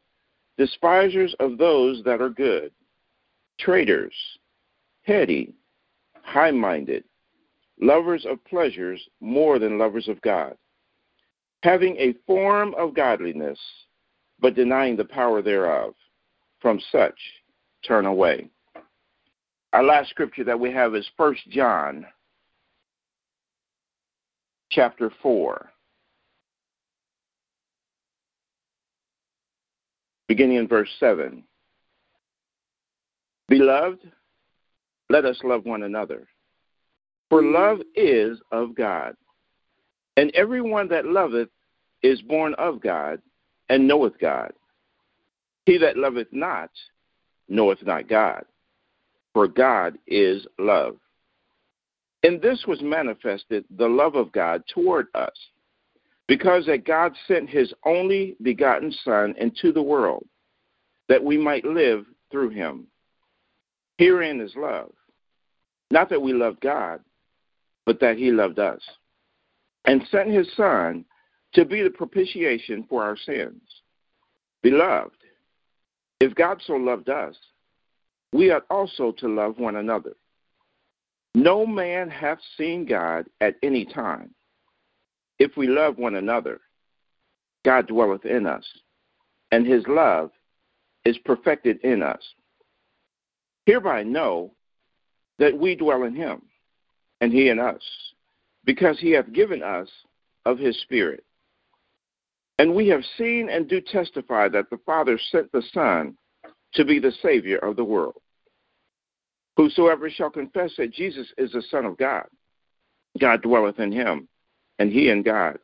despisers of those that are good, traitors, heady, high minded, lovers of pleasures more than lovers of God, having a form of godliness, but denying the power thereof. From such turn away. Our last scripture that we have is First John chapter 4. Beginning in verse 7. Beloved, let us love one another. For love is of God. And everyone that loveth is born of God and knoweth God. He that loveth not knoweth not God, for God is love. In this was manifested the love of God toward us, because that God sent his only begotten Son into the world, that we might live through him. Herein is love. Not that we loved God, but that he loved us, and sent his Son to be the propitiation for our sins. Beloved, if God so loved us, we ought also to love one another. No man hath seen God at any time. If we love one another, God dwelleth in us, and his love is perfected in us. Hereby know that we dwell in him, and he in us, because he hath given us of his Spirit. And we have seen and do testify that the Father sent the Son to be the Savior of the world. Whosoever shall confess that Jesus is the Son of God, God dwelleth in him, and he in God.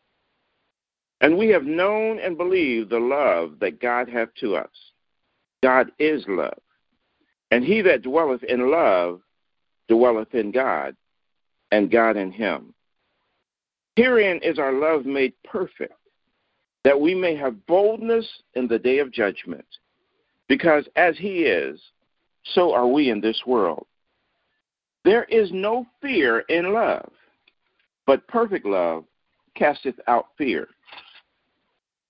And we have known and believed the love that God hath to us. God is love. And he that dwelleth in love dwelleth in God, and God in him. Herein is our love made perfect, that we may have boldness in the day of judgment. Because as he is, so are we in this world. There is no fear in love, but perfect love casteth out fear.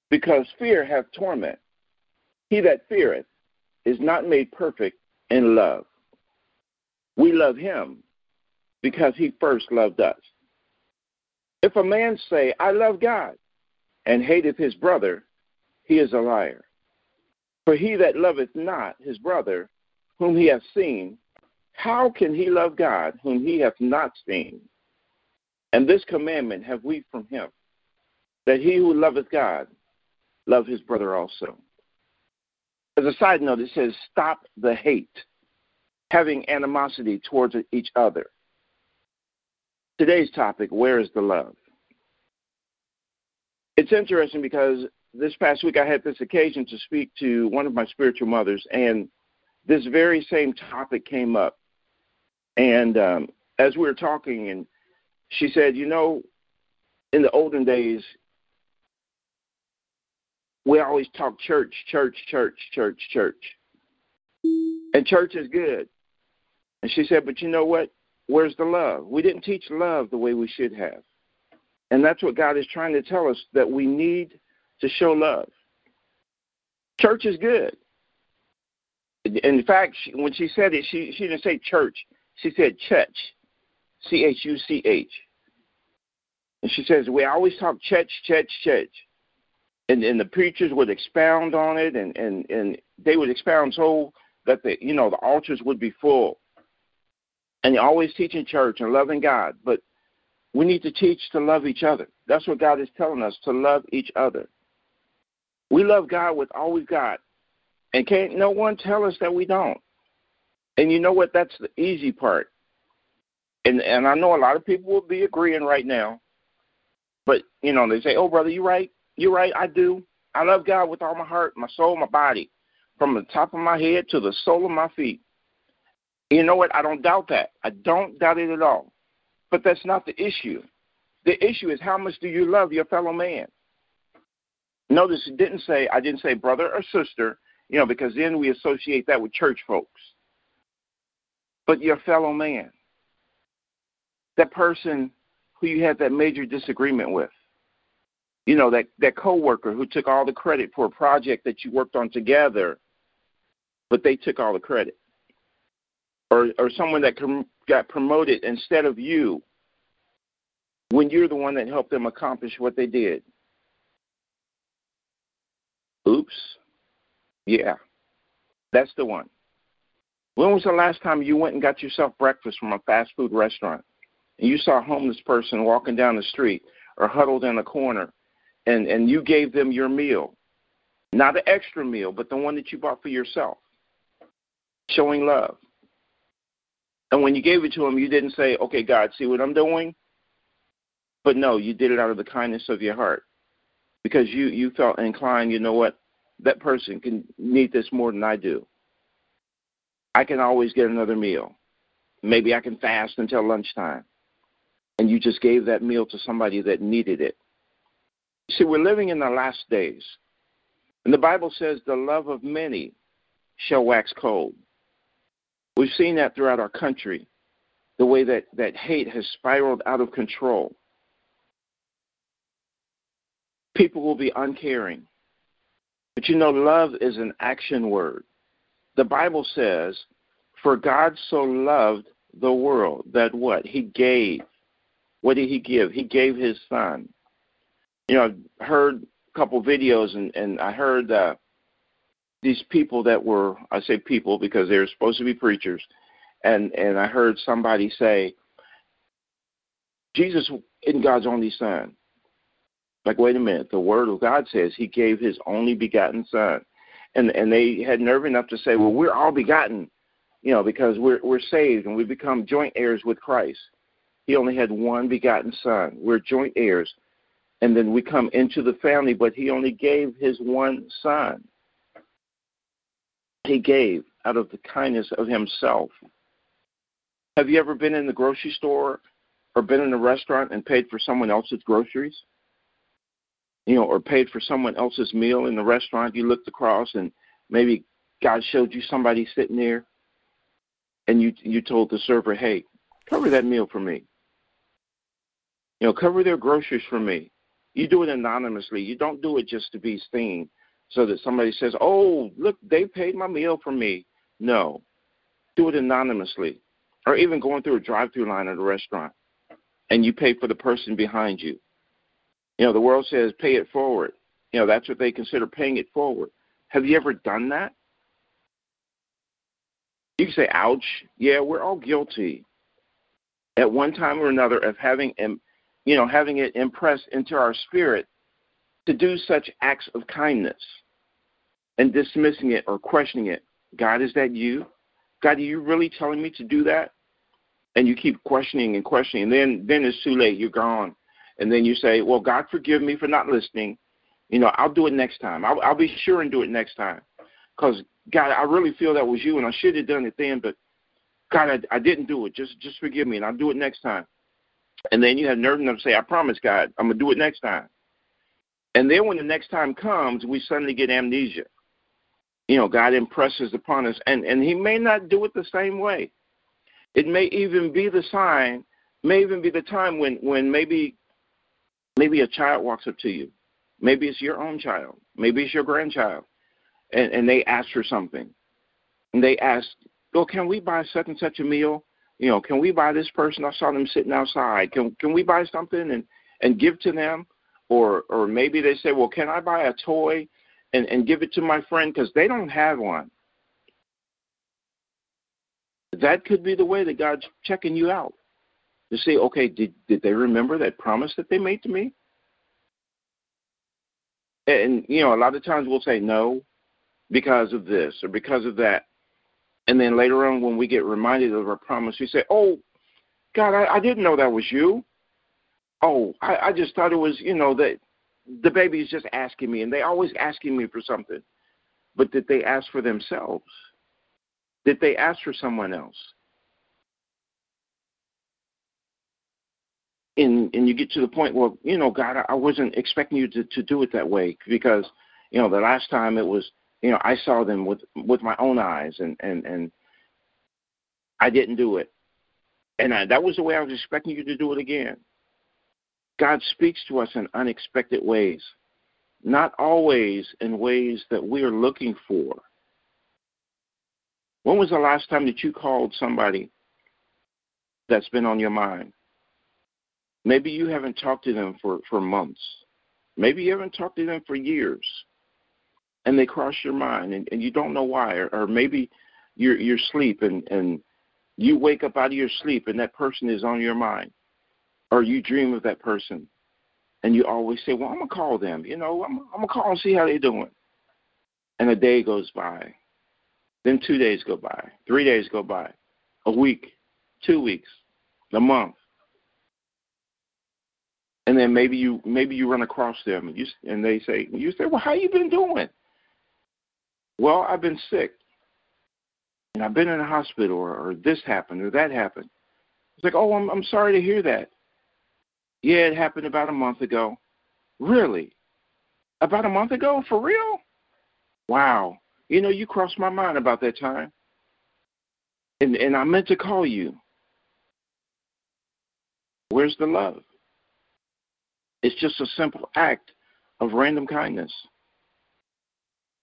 Because fear hath torment. He that feareth is not made perfect in love. We love him because he first loved us. If a man say, I love God, and hateth his brother, he is a liar. For he that loveth not his brother, whom he hath seen, how can he love God, whom he hath not seen? And this commandment have we from him, that he who loveth God love his brother also. As a side note, it says, stop the hate, having animosity towards each other. Today's topic, where is the love? It's interesting because this past week I had this occasion to speak to one of my spiritual mothers, and this very same topic came up. And um, as we were talking, and she said, You know, in the olden days, we always talk church, church, church, church, church. And church is good. And she said, But you know what? Where's the love? We didn't teach love the way we should have. And that's what God is trying to tell us that we need to show love. Church is good. In fact, when she said it, she, she didn't say church. She said church, C H U C H. And she says, We always talk church, church, church. And, and the preachers would expound on it, and, and, and they would expound so that the you know the altars would be full. And you're always teaching church and loving God, but we need to teach to love each other. That's what God is telling us to love each other. We love God with all we've got, and can't no one tell us that we don't. And you know what? That's the easy part. And and I know a lot of people will be agreeing right now, but you know they say, "Oh, brother, you're right. You're right. I do. I love God with all my heart, my soul, my body, from the top of my head to the sole of my feet." You know what? I don't doubt that. I don't doubt it at all. But that's not the issue. The issue is how much do you love your fellow man? Notice it didn't say, I didn't say brother or sister, you know, because then we associate that with church folks. But your fellow man, that person who you had that major disagreement with, you know, that, that coworker who took all the credit for a project that you worked on together, but they took all the credit or or someone that com- got promoted instead of you when you're the one that helped them accomplish what they did. Oops. Yeah. That's the one. When was the last time you went and got yourself breakfast from a fast food restaurant and you saw a homeless person walking down the street or huddled in a corner and, and you gave them your meal? Not an extra meal, but the one that you bought for yourself. Showing love. And when you gave it to them you didn't say, okay, God, see what I'm doing? But no, you did it out of the kindness of your heart because you, you felt inclined, you know what? That person can need this more than I do. I can always get another meal. Maybe I can fast until lunchtime. And you just gave that meal to somebody that needed it. See, we're living in the last days. And the Bible says the love of many shall wax cold. We've seen that throughout our country, the way that, that hate has spiraled out of control. People will be uncaring. But you know, love is an action word. The Bible says, For God so loved the world that what? He gave. What did he give? He gave his son. You know, I've heard a couple videos and, and I heard uh, these people that were I say people because they were supposed to be preachers, and and I heard somebody say, Jesus in God's only son. Like, wait a minute, the word of God says he gave his only begotten son. And and they had nerve enough to say, Well, we're all begotten, you know, because we're we're saved and we become joint heirs with Christ. He only had one begotten son. We're joint heirs. And then we come into the family, but he only gave his one son. He gave out of the kindness of himself. Have you ever been in the grocery store or been in a restaurant and paid for someone else's groceries? You know, or paid for someone else's meal in the restaurant, you looked across and maybe God showed you somebody sitting there and you you told the server, "Hey, cover that meal for me." You know, cover their groceries for me. You do it anonymously. You don't do it just to be seen so that somebody says, "Oh, look, they paid my meal for me." No. Do it anonymously. Or even going through a drive-through line at a restaurant and you pay for the person behind you. You know, the world says pay it forward. You know, that's what they consider paying it forward. Have you ever done that? You can say, ouch. Yeah, we're all guilty at one time or another of having, you know, having it impressed into our spirit to do such acts of kindness and dismissing it or questioning it. God, is that you? God, are you really telling me to do that? And you keep questioning and questioning, and then then it's too late. You're gone, and then you say, "Well, God, forgive me for not listening. You know, I'll do it next time. I'll, I'll be sure and do it next time, because God, I really feel that was you, and I should have done it then, but God, I, I didn't do it. Just just forgive me, and I'll do it next time." And then you have nerve enough to say, "I promise, God, I'm gonna do it next time." And then when the next time comes, we suddenly get amnesia you know, God impresses upon us, and and He may not do it the same way. It may even be the sign, may even be the time when when maybe maybe a child walks up to you, maybe it's your own child, maybe it's your grandchild, and and they ask for something, and they ask, "Oh, can we buy such and such a meal? You know, can we buy this person? I saw them sitting outside. Can can we buy something and and give to them?" Or or maybe they say, "Well, can I buy a toy?" and, and give it to my friend because they don't have one. That could be the way that God's checking you out. To say, okay, did, did they remember that promise that they made to me? And, you know, a lot of times we'll say no because of this or because of that. And then later on, when we get reminded of our promise, we say, oh, God, I, I didn't know that was you. Oh, I, I just thought it was, you know, that the baby is just asking me, and they always asking me for something. But did they ask for themselves? Did they ask for someone else? And and you get to the point, where you know, God, I wasn't expecting you to, to do it that way because, you know, the last time it was, you know, I saw them with with my own eyes, and and and I didn't do it, and I, that was the way I was expecting you to do it again. God speaks to us in unexpected ways, not always in ways that we are looking for. When was the last time that you called somebody that's been on your mind? Maybe you haven't talked to them for, for months. Maybe you haven't talked to them for years. And they cross your mind and, and you don't know why. Or, or maybe you're you're asleep and, and you wake up out of your sleep and that person is on your mind or you dream of that person and you always say, Well, I'm gonna call them, you know, I'm, I'm gonna call and see how they're doing. And a day goes by. Then two days go by, three days go by, a week, two weeks, a month. And then maybe you maybe you run across them and you and they say you say, Well, how you been doing? Well, I've been sick. And I've been in the hospital or, or this happened or that happened. It's like, oh, I'm I'm sorry to hear that. Yeah, it happened about a month ago. Really? About a month ago? For real? Wow. You know, you crossed my mind about that time. And and I meant to call you. Where's the love? It's just a simple act of random kindness.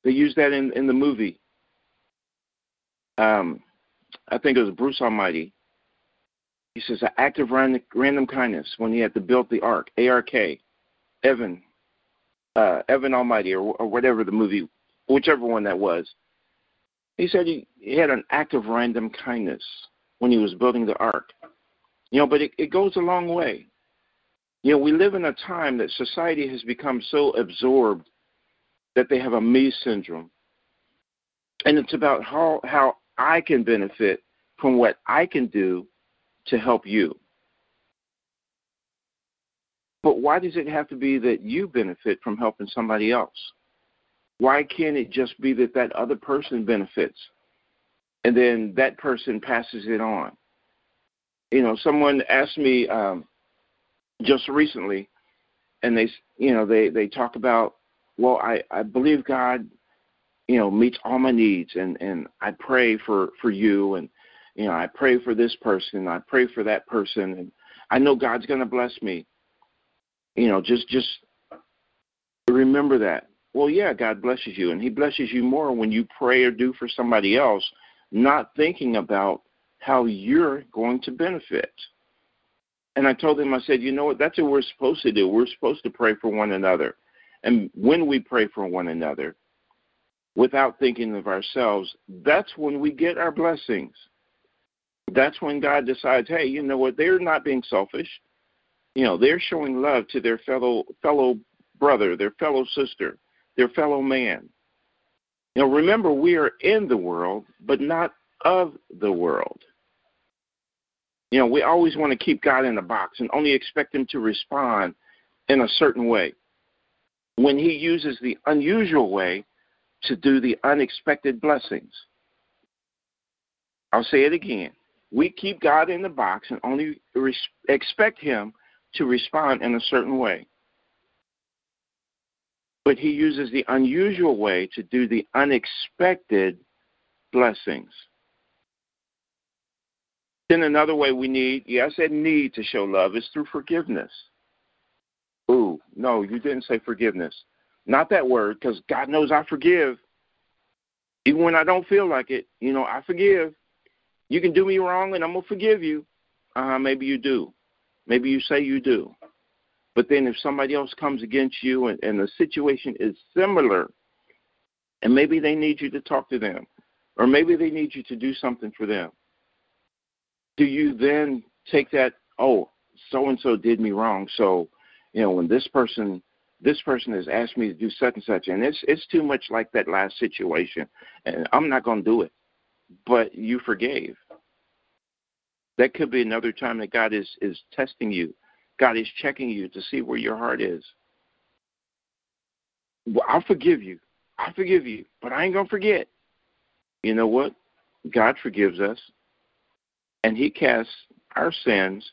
They used that in, in the movie. Um, I think it was Bruce Almighty he says, an act of random, random kindness when he had to build the ark, A-R-K, Evan, uh, Evan Almighty, or, or whatever the movie, whichever one that was. He said he, he had an act of random kindness when he was building the ark. You know, but it, it goes a long way. You know, we live in a time that society has become so absorbed that they have a me syndrome. And it's about how, how I can benefit from what I can do to help you. But why does it have to be that you benefit from helping somebody else? Why can't it just be that that other person benefits and then that person passes it on? You know, someone asked me um, just recently, and they, you know, they they talk about, well, I I believe God, you know, meets all my needs, and and I pray for for you, and you know, I pray for this person, I pray for that person, and I know God's going to bless me you know, just just remember that. Well, yeah, God blesses you, and He blesses you more when you pray or do for somebody else, not thinking about how you're going to benefit. And I told him, I said, you know what? That's what we're supposed to do. We're supposed to pray for one another. And when we pray for one another, without thinking of ourselves, that's when we get our blessings. That's when God decides, hey, you know what? They're not being selfish you know they're showing love to their fellow fellow brother their fellow sister their fellow man now remember we are in the world but not of the world you know we always want to keep god in a box and only expect him to respond in a certain way when he uses the unusual way to do the unexpected blessings i'll say it again we keep god in the box and only res- expect him to respond in a certain way. But he uses the unusual way to do the unexpected blessings. Then another way we need, yes, I said need to show love, is through forgiveness. Ooh, no, you didn't say forgiveness. Not that word, because God knows I forgive. Even when I don't feel like it, you know, I forgive. You can do me wrong and I'm going to forgive you. Uh, maybe you do. Maybe you say you do. But then if somebody else comes against you and, and the situation is similar, and maybe they need you to talk to them, or maybe they need you to do something for them, do you then take that, oh, so and so did me wrong, so you know when this person this person has asked me to do such and such, and it's it's too much like that last situation, and I'm not going to do it. But you forgave. That could be another time that God is, is testing you. God is checking you to see where your heart is. Well, I'll forgive you. I forgive you, but I ain't going to forget. You know what? God forgives us, and He casts our sins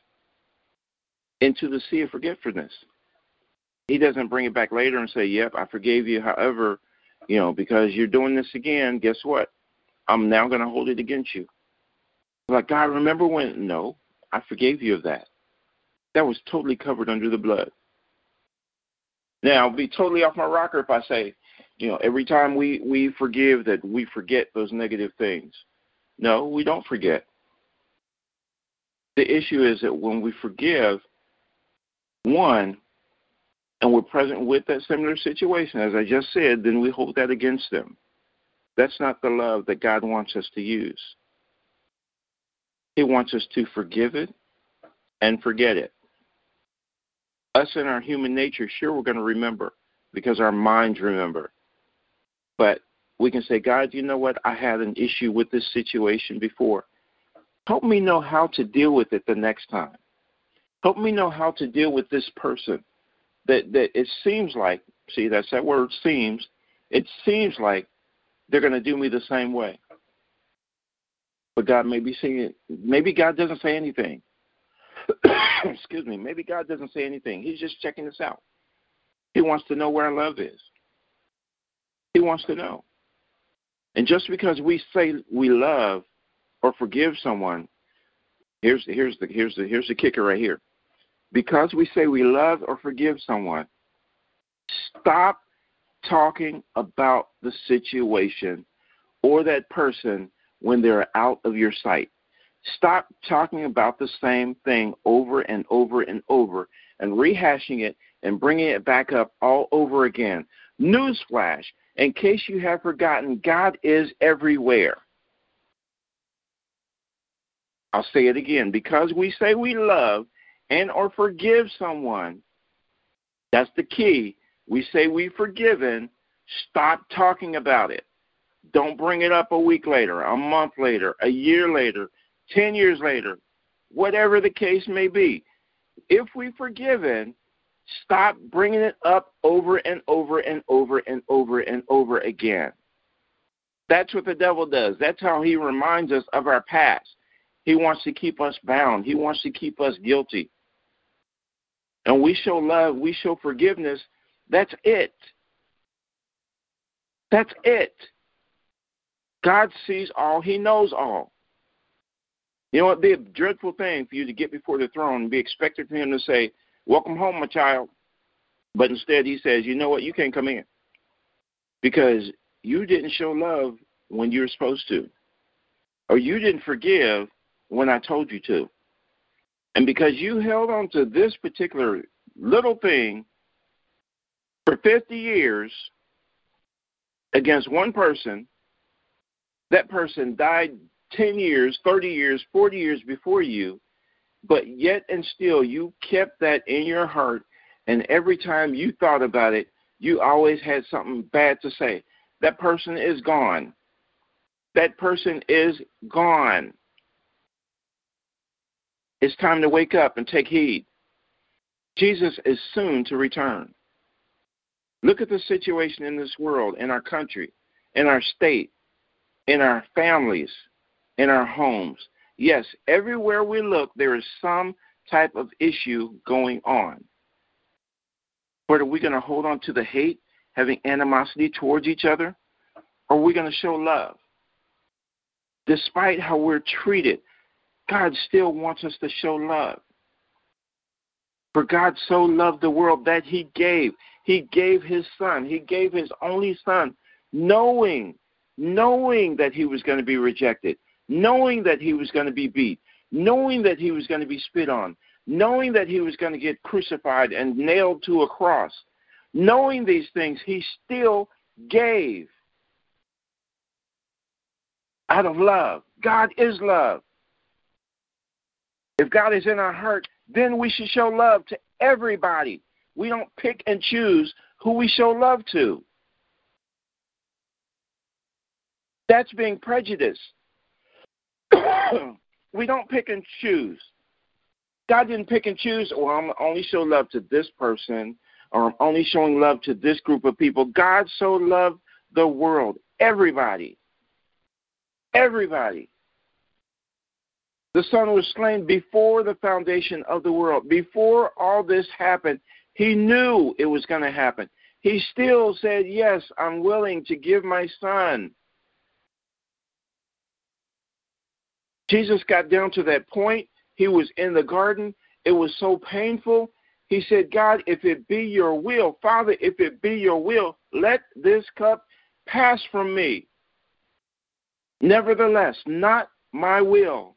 into the sea of forgetfulness. He doesn't bring it back later and say, Yep, I forgave you. However, you know, because you're doing this again, guess what? I'm now going to hold it against you. Like, God, remember when? No, I forgave you of that. That was totally covered under the blood. Now, I'll be totally off my rocker if I say, you know, every time we, we forgive that we forget those negative things. No, we don't forget. The issue is that when we forgive one and we're present with that similar situation, as I just said, then we hold that against them. That's not the love that God wants us to use. He wants us to forgive it and forget it. Us in our human nature, sure, we're going to remember because our minds remember. But we can say, God, you know what? I had an issue with this situation before. Help me know how to deal with it the next time. Help me know how to deal with this person. That that it seems like, see, that's that word seems. It seems like they're going to do me the same way but God may be saying, maybe God doesn't say anything. Excuse me. Maybe God doesn't say anything. He's just checking us out. He wants to know where love is. He wants to know. And just because we say we love or forgive someone, here's here's the here's the here's the kicker right here. Because we say we love or forgive someone, stop talking about the situation or that person when they're out of your sight. Stop talking about the same thing over and over and over and rehashing it and bringing it back up all over again. Newsflash, in case you have forgotten, God is everywhere. I'll say it again. Because we say we love and or forgive someone, that's the key. We say we've forgiven, stop talking about it. Don't bring it up a week later, a month later, a year later, 10 years later, whatever the case may be. If we've forgiven, stop bringing it up over and over and over and over and over again. That's what the devil does. That's how he reminds us of our past. He wants to keep us bound, he wants to keep us guilty. And we show love, we show forgiveness. That's it. That's it. God sees all, He knows all. You know, it'd be a dreadful thing for you to get before the throne and be expected for Him to say, Welcome home, my child. But instead, He says, You know what? You can't come in because you didn't show love when you were supposed to, or you didn't forgive when I told you to. And because you held on to this particular little thing for 50 years against one person, that person died 10 years, 30 years, 40 years before you, but yet and still you kept that in your heart, and every time you thought about it, you always had something bad to say. That person is gone. That person is gone. It's time to wake up and take heed. Jesus is soon to return. Look at the situation in this world, in our country, in our state, in our families, in our homes. Yes, everywhere we look, there is some type of issue going on. But are we going to hold on to the hate, having animosity towards each other? Or are we going to show love? Despite how we're treated, God still wants us to show love. For God so loved the world that he gave. He gave his son. He gave his only son, knowing, knowing that he was going to be rejected, knowing that he was going to be beat, knowing that he was going to be spit on, knowing that he was going to get crucified and nailed to a cross. Knowing these things, he still gave out of love. God is love. If God is in our heart, then we should show love to everybody. We don't pick and choose who we show love to. That's being prejudiced. we don't pick and choose. God didn't pick and choose, or I'm only show love to this person, or I'm only showing love to this group of people. God so loved the world, everybody. Everybody. The Son was slain before the foundation of the world. Before all this happened, He knew it was going to happen. He still said, Yes, I'm willing to give my Son. Jesus got down to that point. He was in the garden. It was so painful. He said, God, if it be your will, Father, if it be your will, let this cup pass from me. Nevertheless, not my will,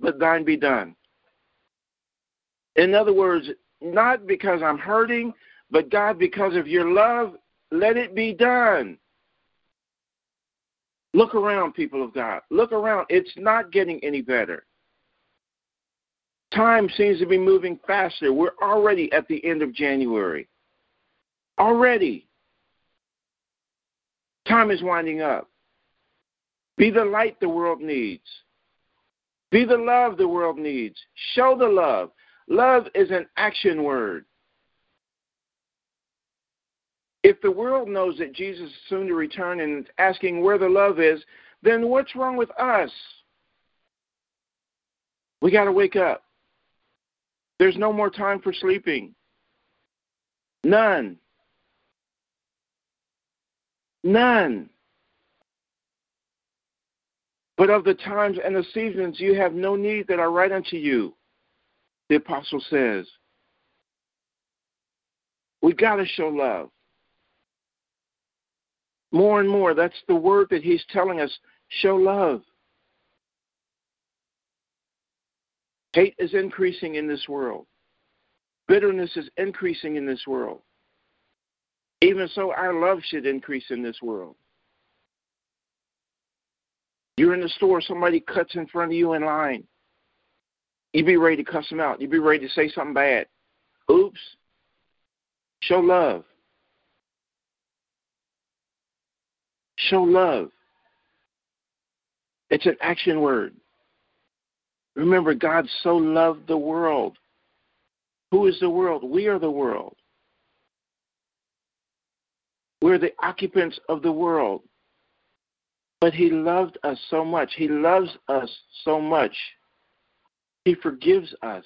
but thine be done. In other words, not because I'm hurting, but God, because of your love, let it be done. Look around, people of God. Look around. It's not getting any better. Time seems to be moving faster. We're already at the end of January. Already. Time is winding up. Be the light the world needs. Be the love the world needs. Show the love. Love is an action word. If the world knows that Jesus is soon to return and asking where the love is, then what's wrong with us? We got to wake up. There's no more time for sleeping. None. None. But of the times and the seasons you have no need that I write unto you, the apostle says. We got to show love. More and more, that's the word that he's telling us show love. Hate is increasing in this world. Bitterness is increasing in this world. Even so, our love should increase in this world. You're in the store, somebody cuts in front of you in line. You be ready to cuss them out. You be ready to say something bad. Oops. Show love. Show love. It's an action word. Remember, God so loved the world. Who is the world? We are the world. We're the occupants of the world. But He loved us so much. He loves us so much. He forgives us.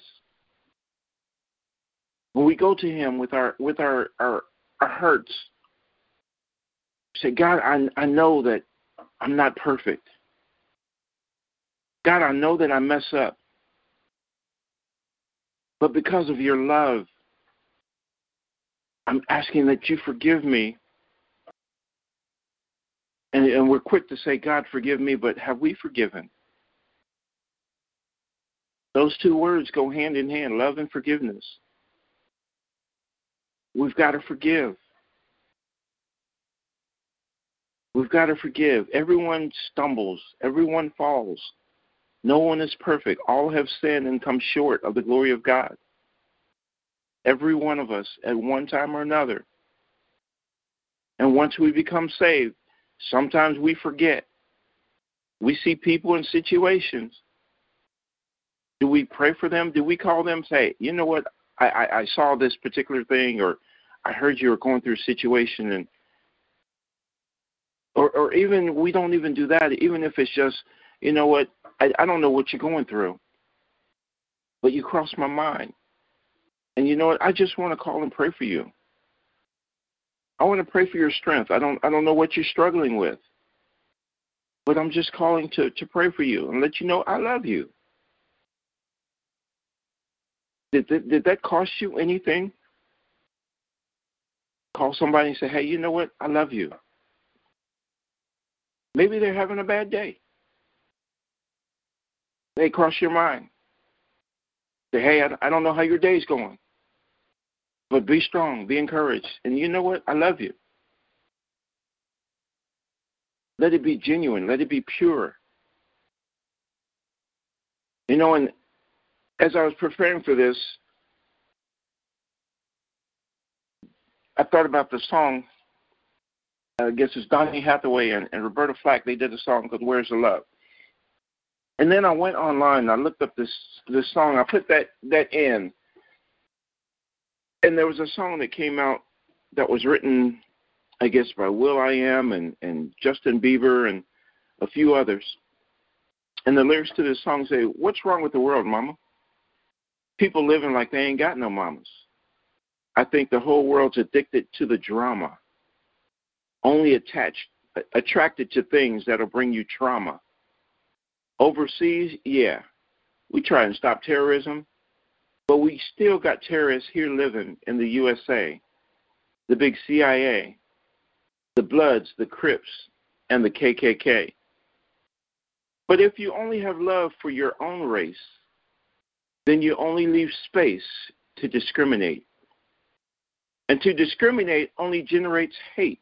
When we go to Him with our with our our, our hurts, say, God, I I know that I'm not perfect. God, I know that I mess up. But because of your love, I'm asking that you forgive me. And, and we're quick to say, God, forgive me, but have we forgiven? Those two words go hand in hand love and forgiveness. We've got to forgive. We've got to forgive. Everyone stumbles, everyone falls. No one is perfect. All have sinned and come short of the glory of God. Every one of us at one time or another. And once we become saved, sometimes we forget. We see people in situations. Do we pray for them? Do we call them, say, you know what, I, I, I saw this particular thing, or I heard you were going through a situation, and or, or even we don't even do that. Even if it's just, you know what, I, I don't know what you're going through, but you crossed my mind. And you know what? I just want to call and pray for you. I want to pray for your strength. I don't I don't know what you're struggling with. But I'm just calling to, to pray for you and let you know I love you. Did, did, did that cost you anything? Call somebody and say, hey, you know what? I love you. Maybe they're having a bad day they cross your mind. Say, hey, I, I don't know how your day's going, but be strong, be encouraged. And you know what? I love you. Let it be genuine, let it be pure. You know, and as I was preparing for this, I thought about the song. I guess it's Donny Hathaway and, and Roberta Flack. They did a song called "Where's the Love." And then I went online and I looked up this this song. I put that that in, and there was a song that came out that was written, I guess, by will.i.am and and Justin Bieber and a few others. And the lyrics to this song say, "What's wrong with the world, Mama? People living like they ain't got no mamas. I think the whole world's addicted to the drama, only attached, attracted to things that'll bring you trauma." Overseas, yeah, we try and stop terrorism, but we still got terrorists here living in the USA, the big CIA, the Bloods, the Crips, and the KKK. But if you only have love for your own race, then you only leave space to discriminate. And to discriminate only generates hate.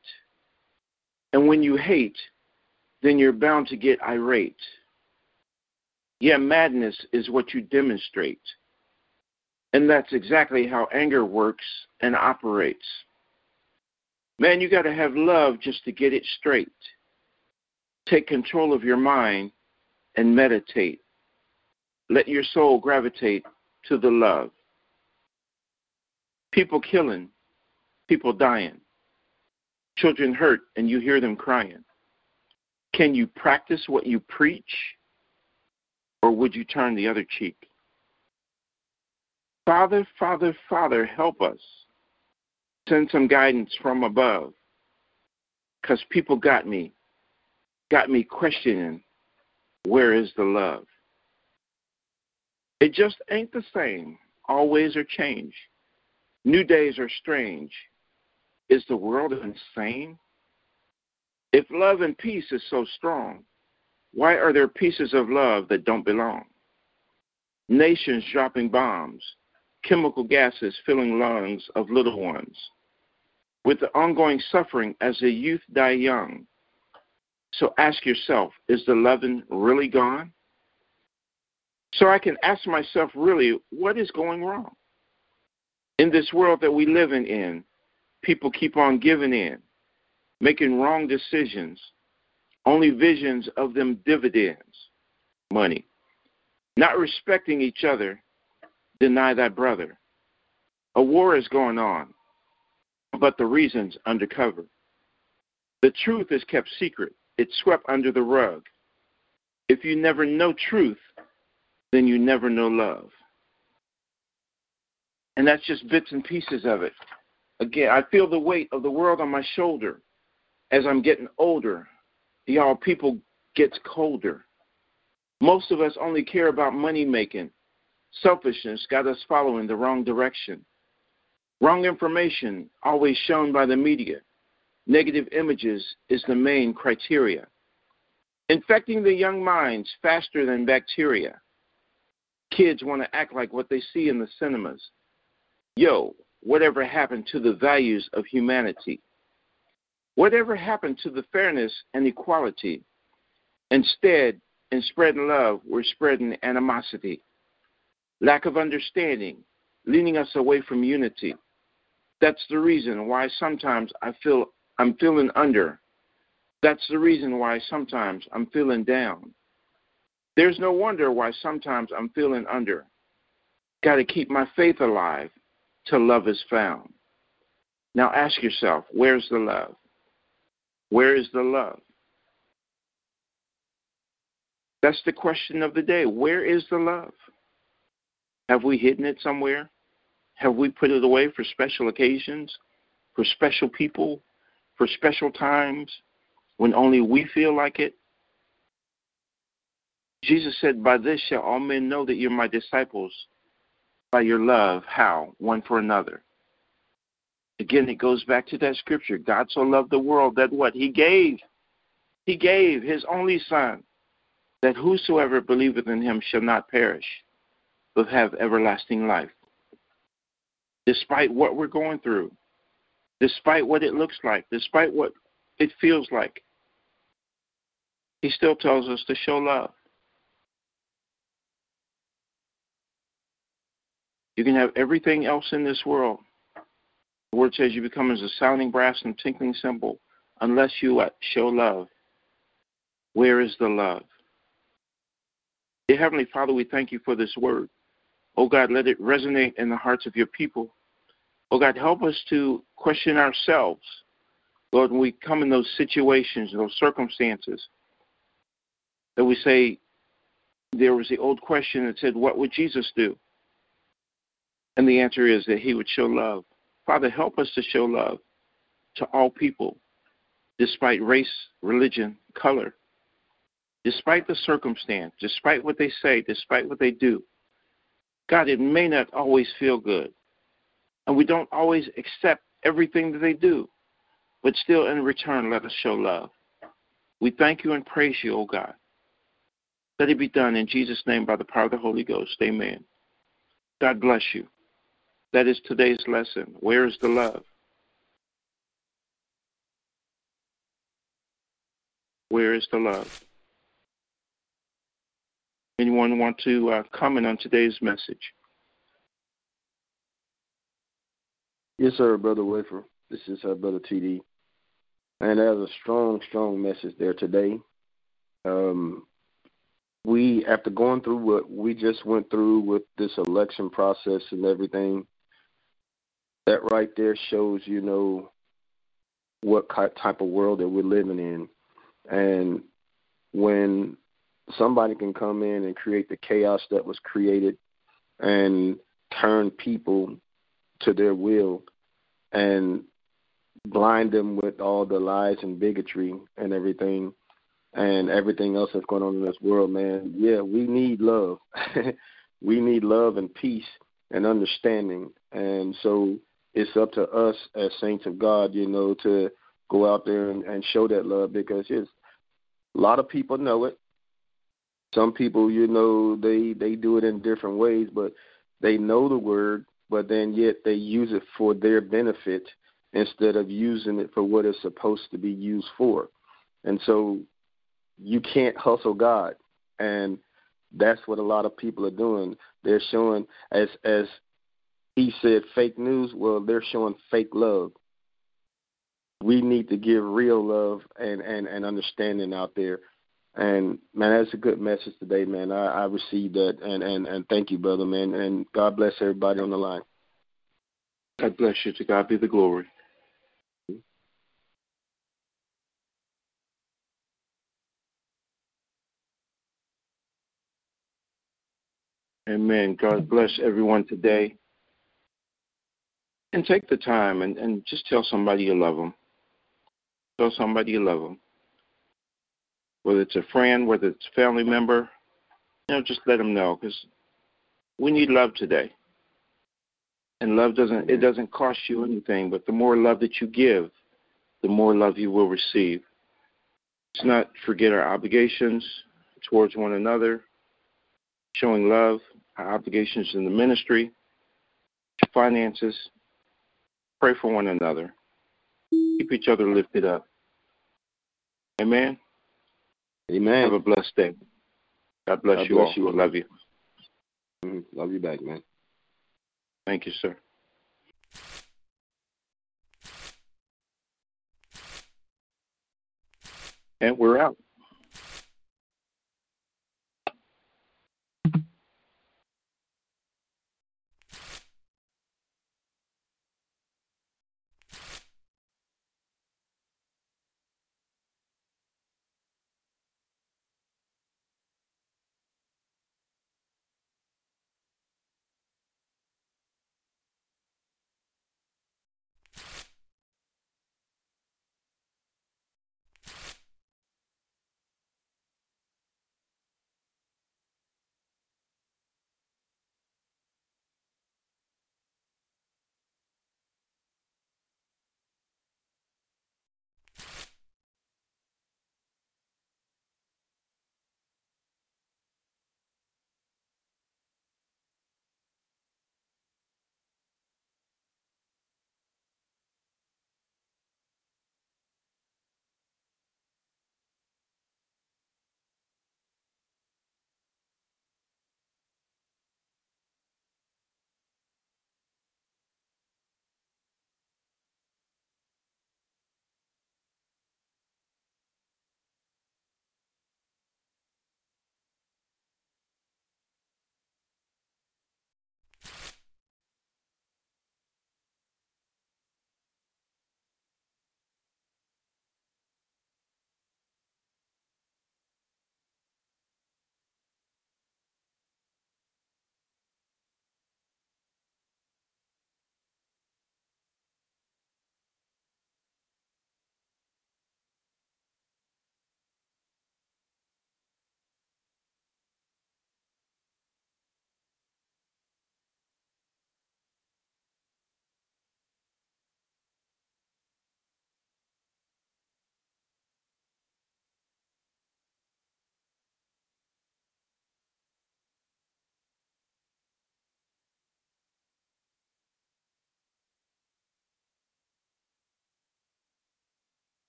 And when you hate, then you're bound to get irate. Yeah, madness is what you demonstrate. And that's exactly how anger works and operates. Man, you got to have love just to get it straight. Take control of your mind and meditate. Let your soul gravitate to the love. People killing, people dying, children hurt, and you hear them crying. Can you practice what you preach? Or would you turn the other cheek? Father, Father, Father, help us. Send some guidance from above. Because people got me, got me questioning where is the love? It just ain't the same. Always are change. New days are strange. Is the world insane? If love and peace is so strong, why are there pieces of love that don't belong? Nations dropping bombs, chemical gases filling lungs of little ones, with the ongoing suffering as the youth die young. So ask yourself is the loving really gone? So I can ask myself, really, what is going wrong? In this world that we live in, people keep on giving in, making wrong decisions, only visions of them dividends, money, not respecting each other, deny thy brother. A war is going on, but the reason's undercover. The truth is kept secret, it's swept under the rug. If you never know truth, then you never know love. And that's just bits and pieces of it. Again, I feel the weight of the world on my shoulder as I'm getting older. Y'all, people gets colder. Most of us only care about money making. Selfishness got us following the wrong direction. Wrong information, always shown by the media. Negative images is the main criteria. Infecting the young minds faster than bacteria. Kids want to act like what they see in the cinemas. Yo, whatever happened to the values of humanity? Whatever happened to the fairness and equality? Instead, in spreading love, we're spreading animosity. Lack of understanding, leading us away from unity. That's the reason why sometimes I feel I'm feeling under. That's the reason why sometimes I'm feeling down. There's no wonder why sometimes I'm feeling under. Got to keep my faith alive till love is found. Now ask yourself, where's the love? Where is the love? That's the question of the day. Where is the love? Have we hidden it somewhere? Have we put it away for special occasions, for special people, for special times when only we feel like it? Jesus said, By this shall all men know that you're my disciples, by your love, how? One for another. Again, it goes back to that scripture. God so loved the world that what? He gave. He gave his only Son, that whosoever believeth in him shall not perish, but have everlasting life. Despite what we're going through, despite what it looks like, despite what it feels like, he still tells us to show love. You can have everything else in this world. The word says you become as a sounding brass and tinkling cymbal unless you what? show love. Where is the love? Dear Heavenly Father, we thank you for this word. Oh God, let it resonate in the hearts of your people. Oh God, help us to question ourselves, Lord, when we come in those situations, those circumstances, that we say, there was the old question that said, What would Jesus do? And the answer is that he would show love. Father, help us to show love to all people, despite race, religion, color, despite the circumstance, despite what they say, despite what they do. God, it may not always feel good. And we don't always accept everything that they do. But still, in return, let us show love. We thank you and praise you, O oh God. Let it be done in Jesus' name by the power of the Holy Ghost. Amen. God bless you. That is today's lesson. Where is the love? Where is the love? Anyone want to uh, comment on today's message? Yes, sir, Brother Wafer. This is uh, Brother TD. And there's a strong, strong message there today. Um, we, after going through what we just went through with this election process and everything, that right there shows, you know, what type of world that we're living in. And when somebody can come in and create the chaos that was created and turn people to their will and blind them with all the lies and bigotry and everything and everything else that's going on in this world, man, yeah, we need love. we need love and peace and understanding. And so it's up to us as saints of God, you know, to go out there and, and show that love because it's a lot of people know it. Some people, you know, they they do it in different ways, but they know the word, but then yet they use it for their benefit instead of using it for what it's supposed to be used for. And so you can't hustle God. And That's what a lot of people are doing. They're showing as as he said fake news, well they're showing fake love. We need to give real love and and and understanding out there. And man, that's a good message today, man. I, I received that and, and and thank you, brother, man. And God bless everybody on the line. God bless you. To God be the glory. Amen. God bless everyone today. And take the time and, and just tell somebody you love them. Tell somebody you love them. Whether it's a friend, whether it's a family member, you know, just let them know because we need love today. And love doesn't it doesn't cost you anything, but the more love that you give, the more love you will receive. Let's not forget our obligations towards one another, showing love, our obligations in the ministry, finances. Pray for one another. Keep each other lifted up. Amen. Amen. Have a blessed day. God bless God you bless all. you. Love you. Mhm. Love you back, man. Thank you, sir. And we're out.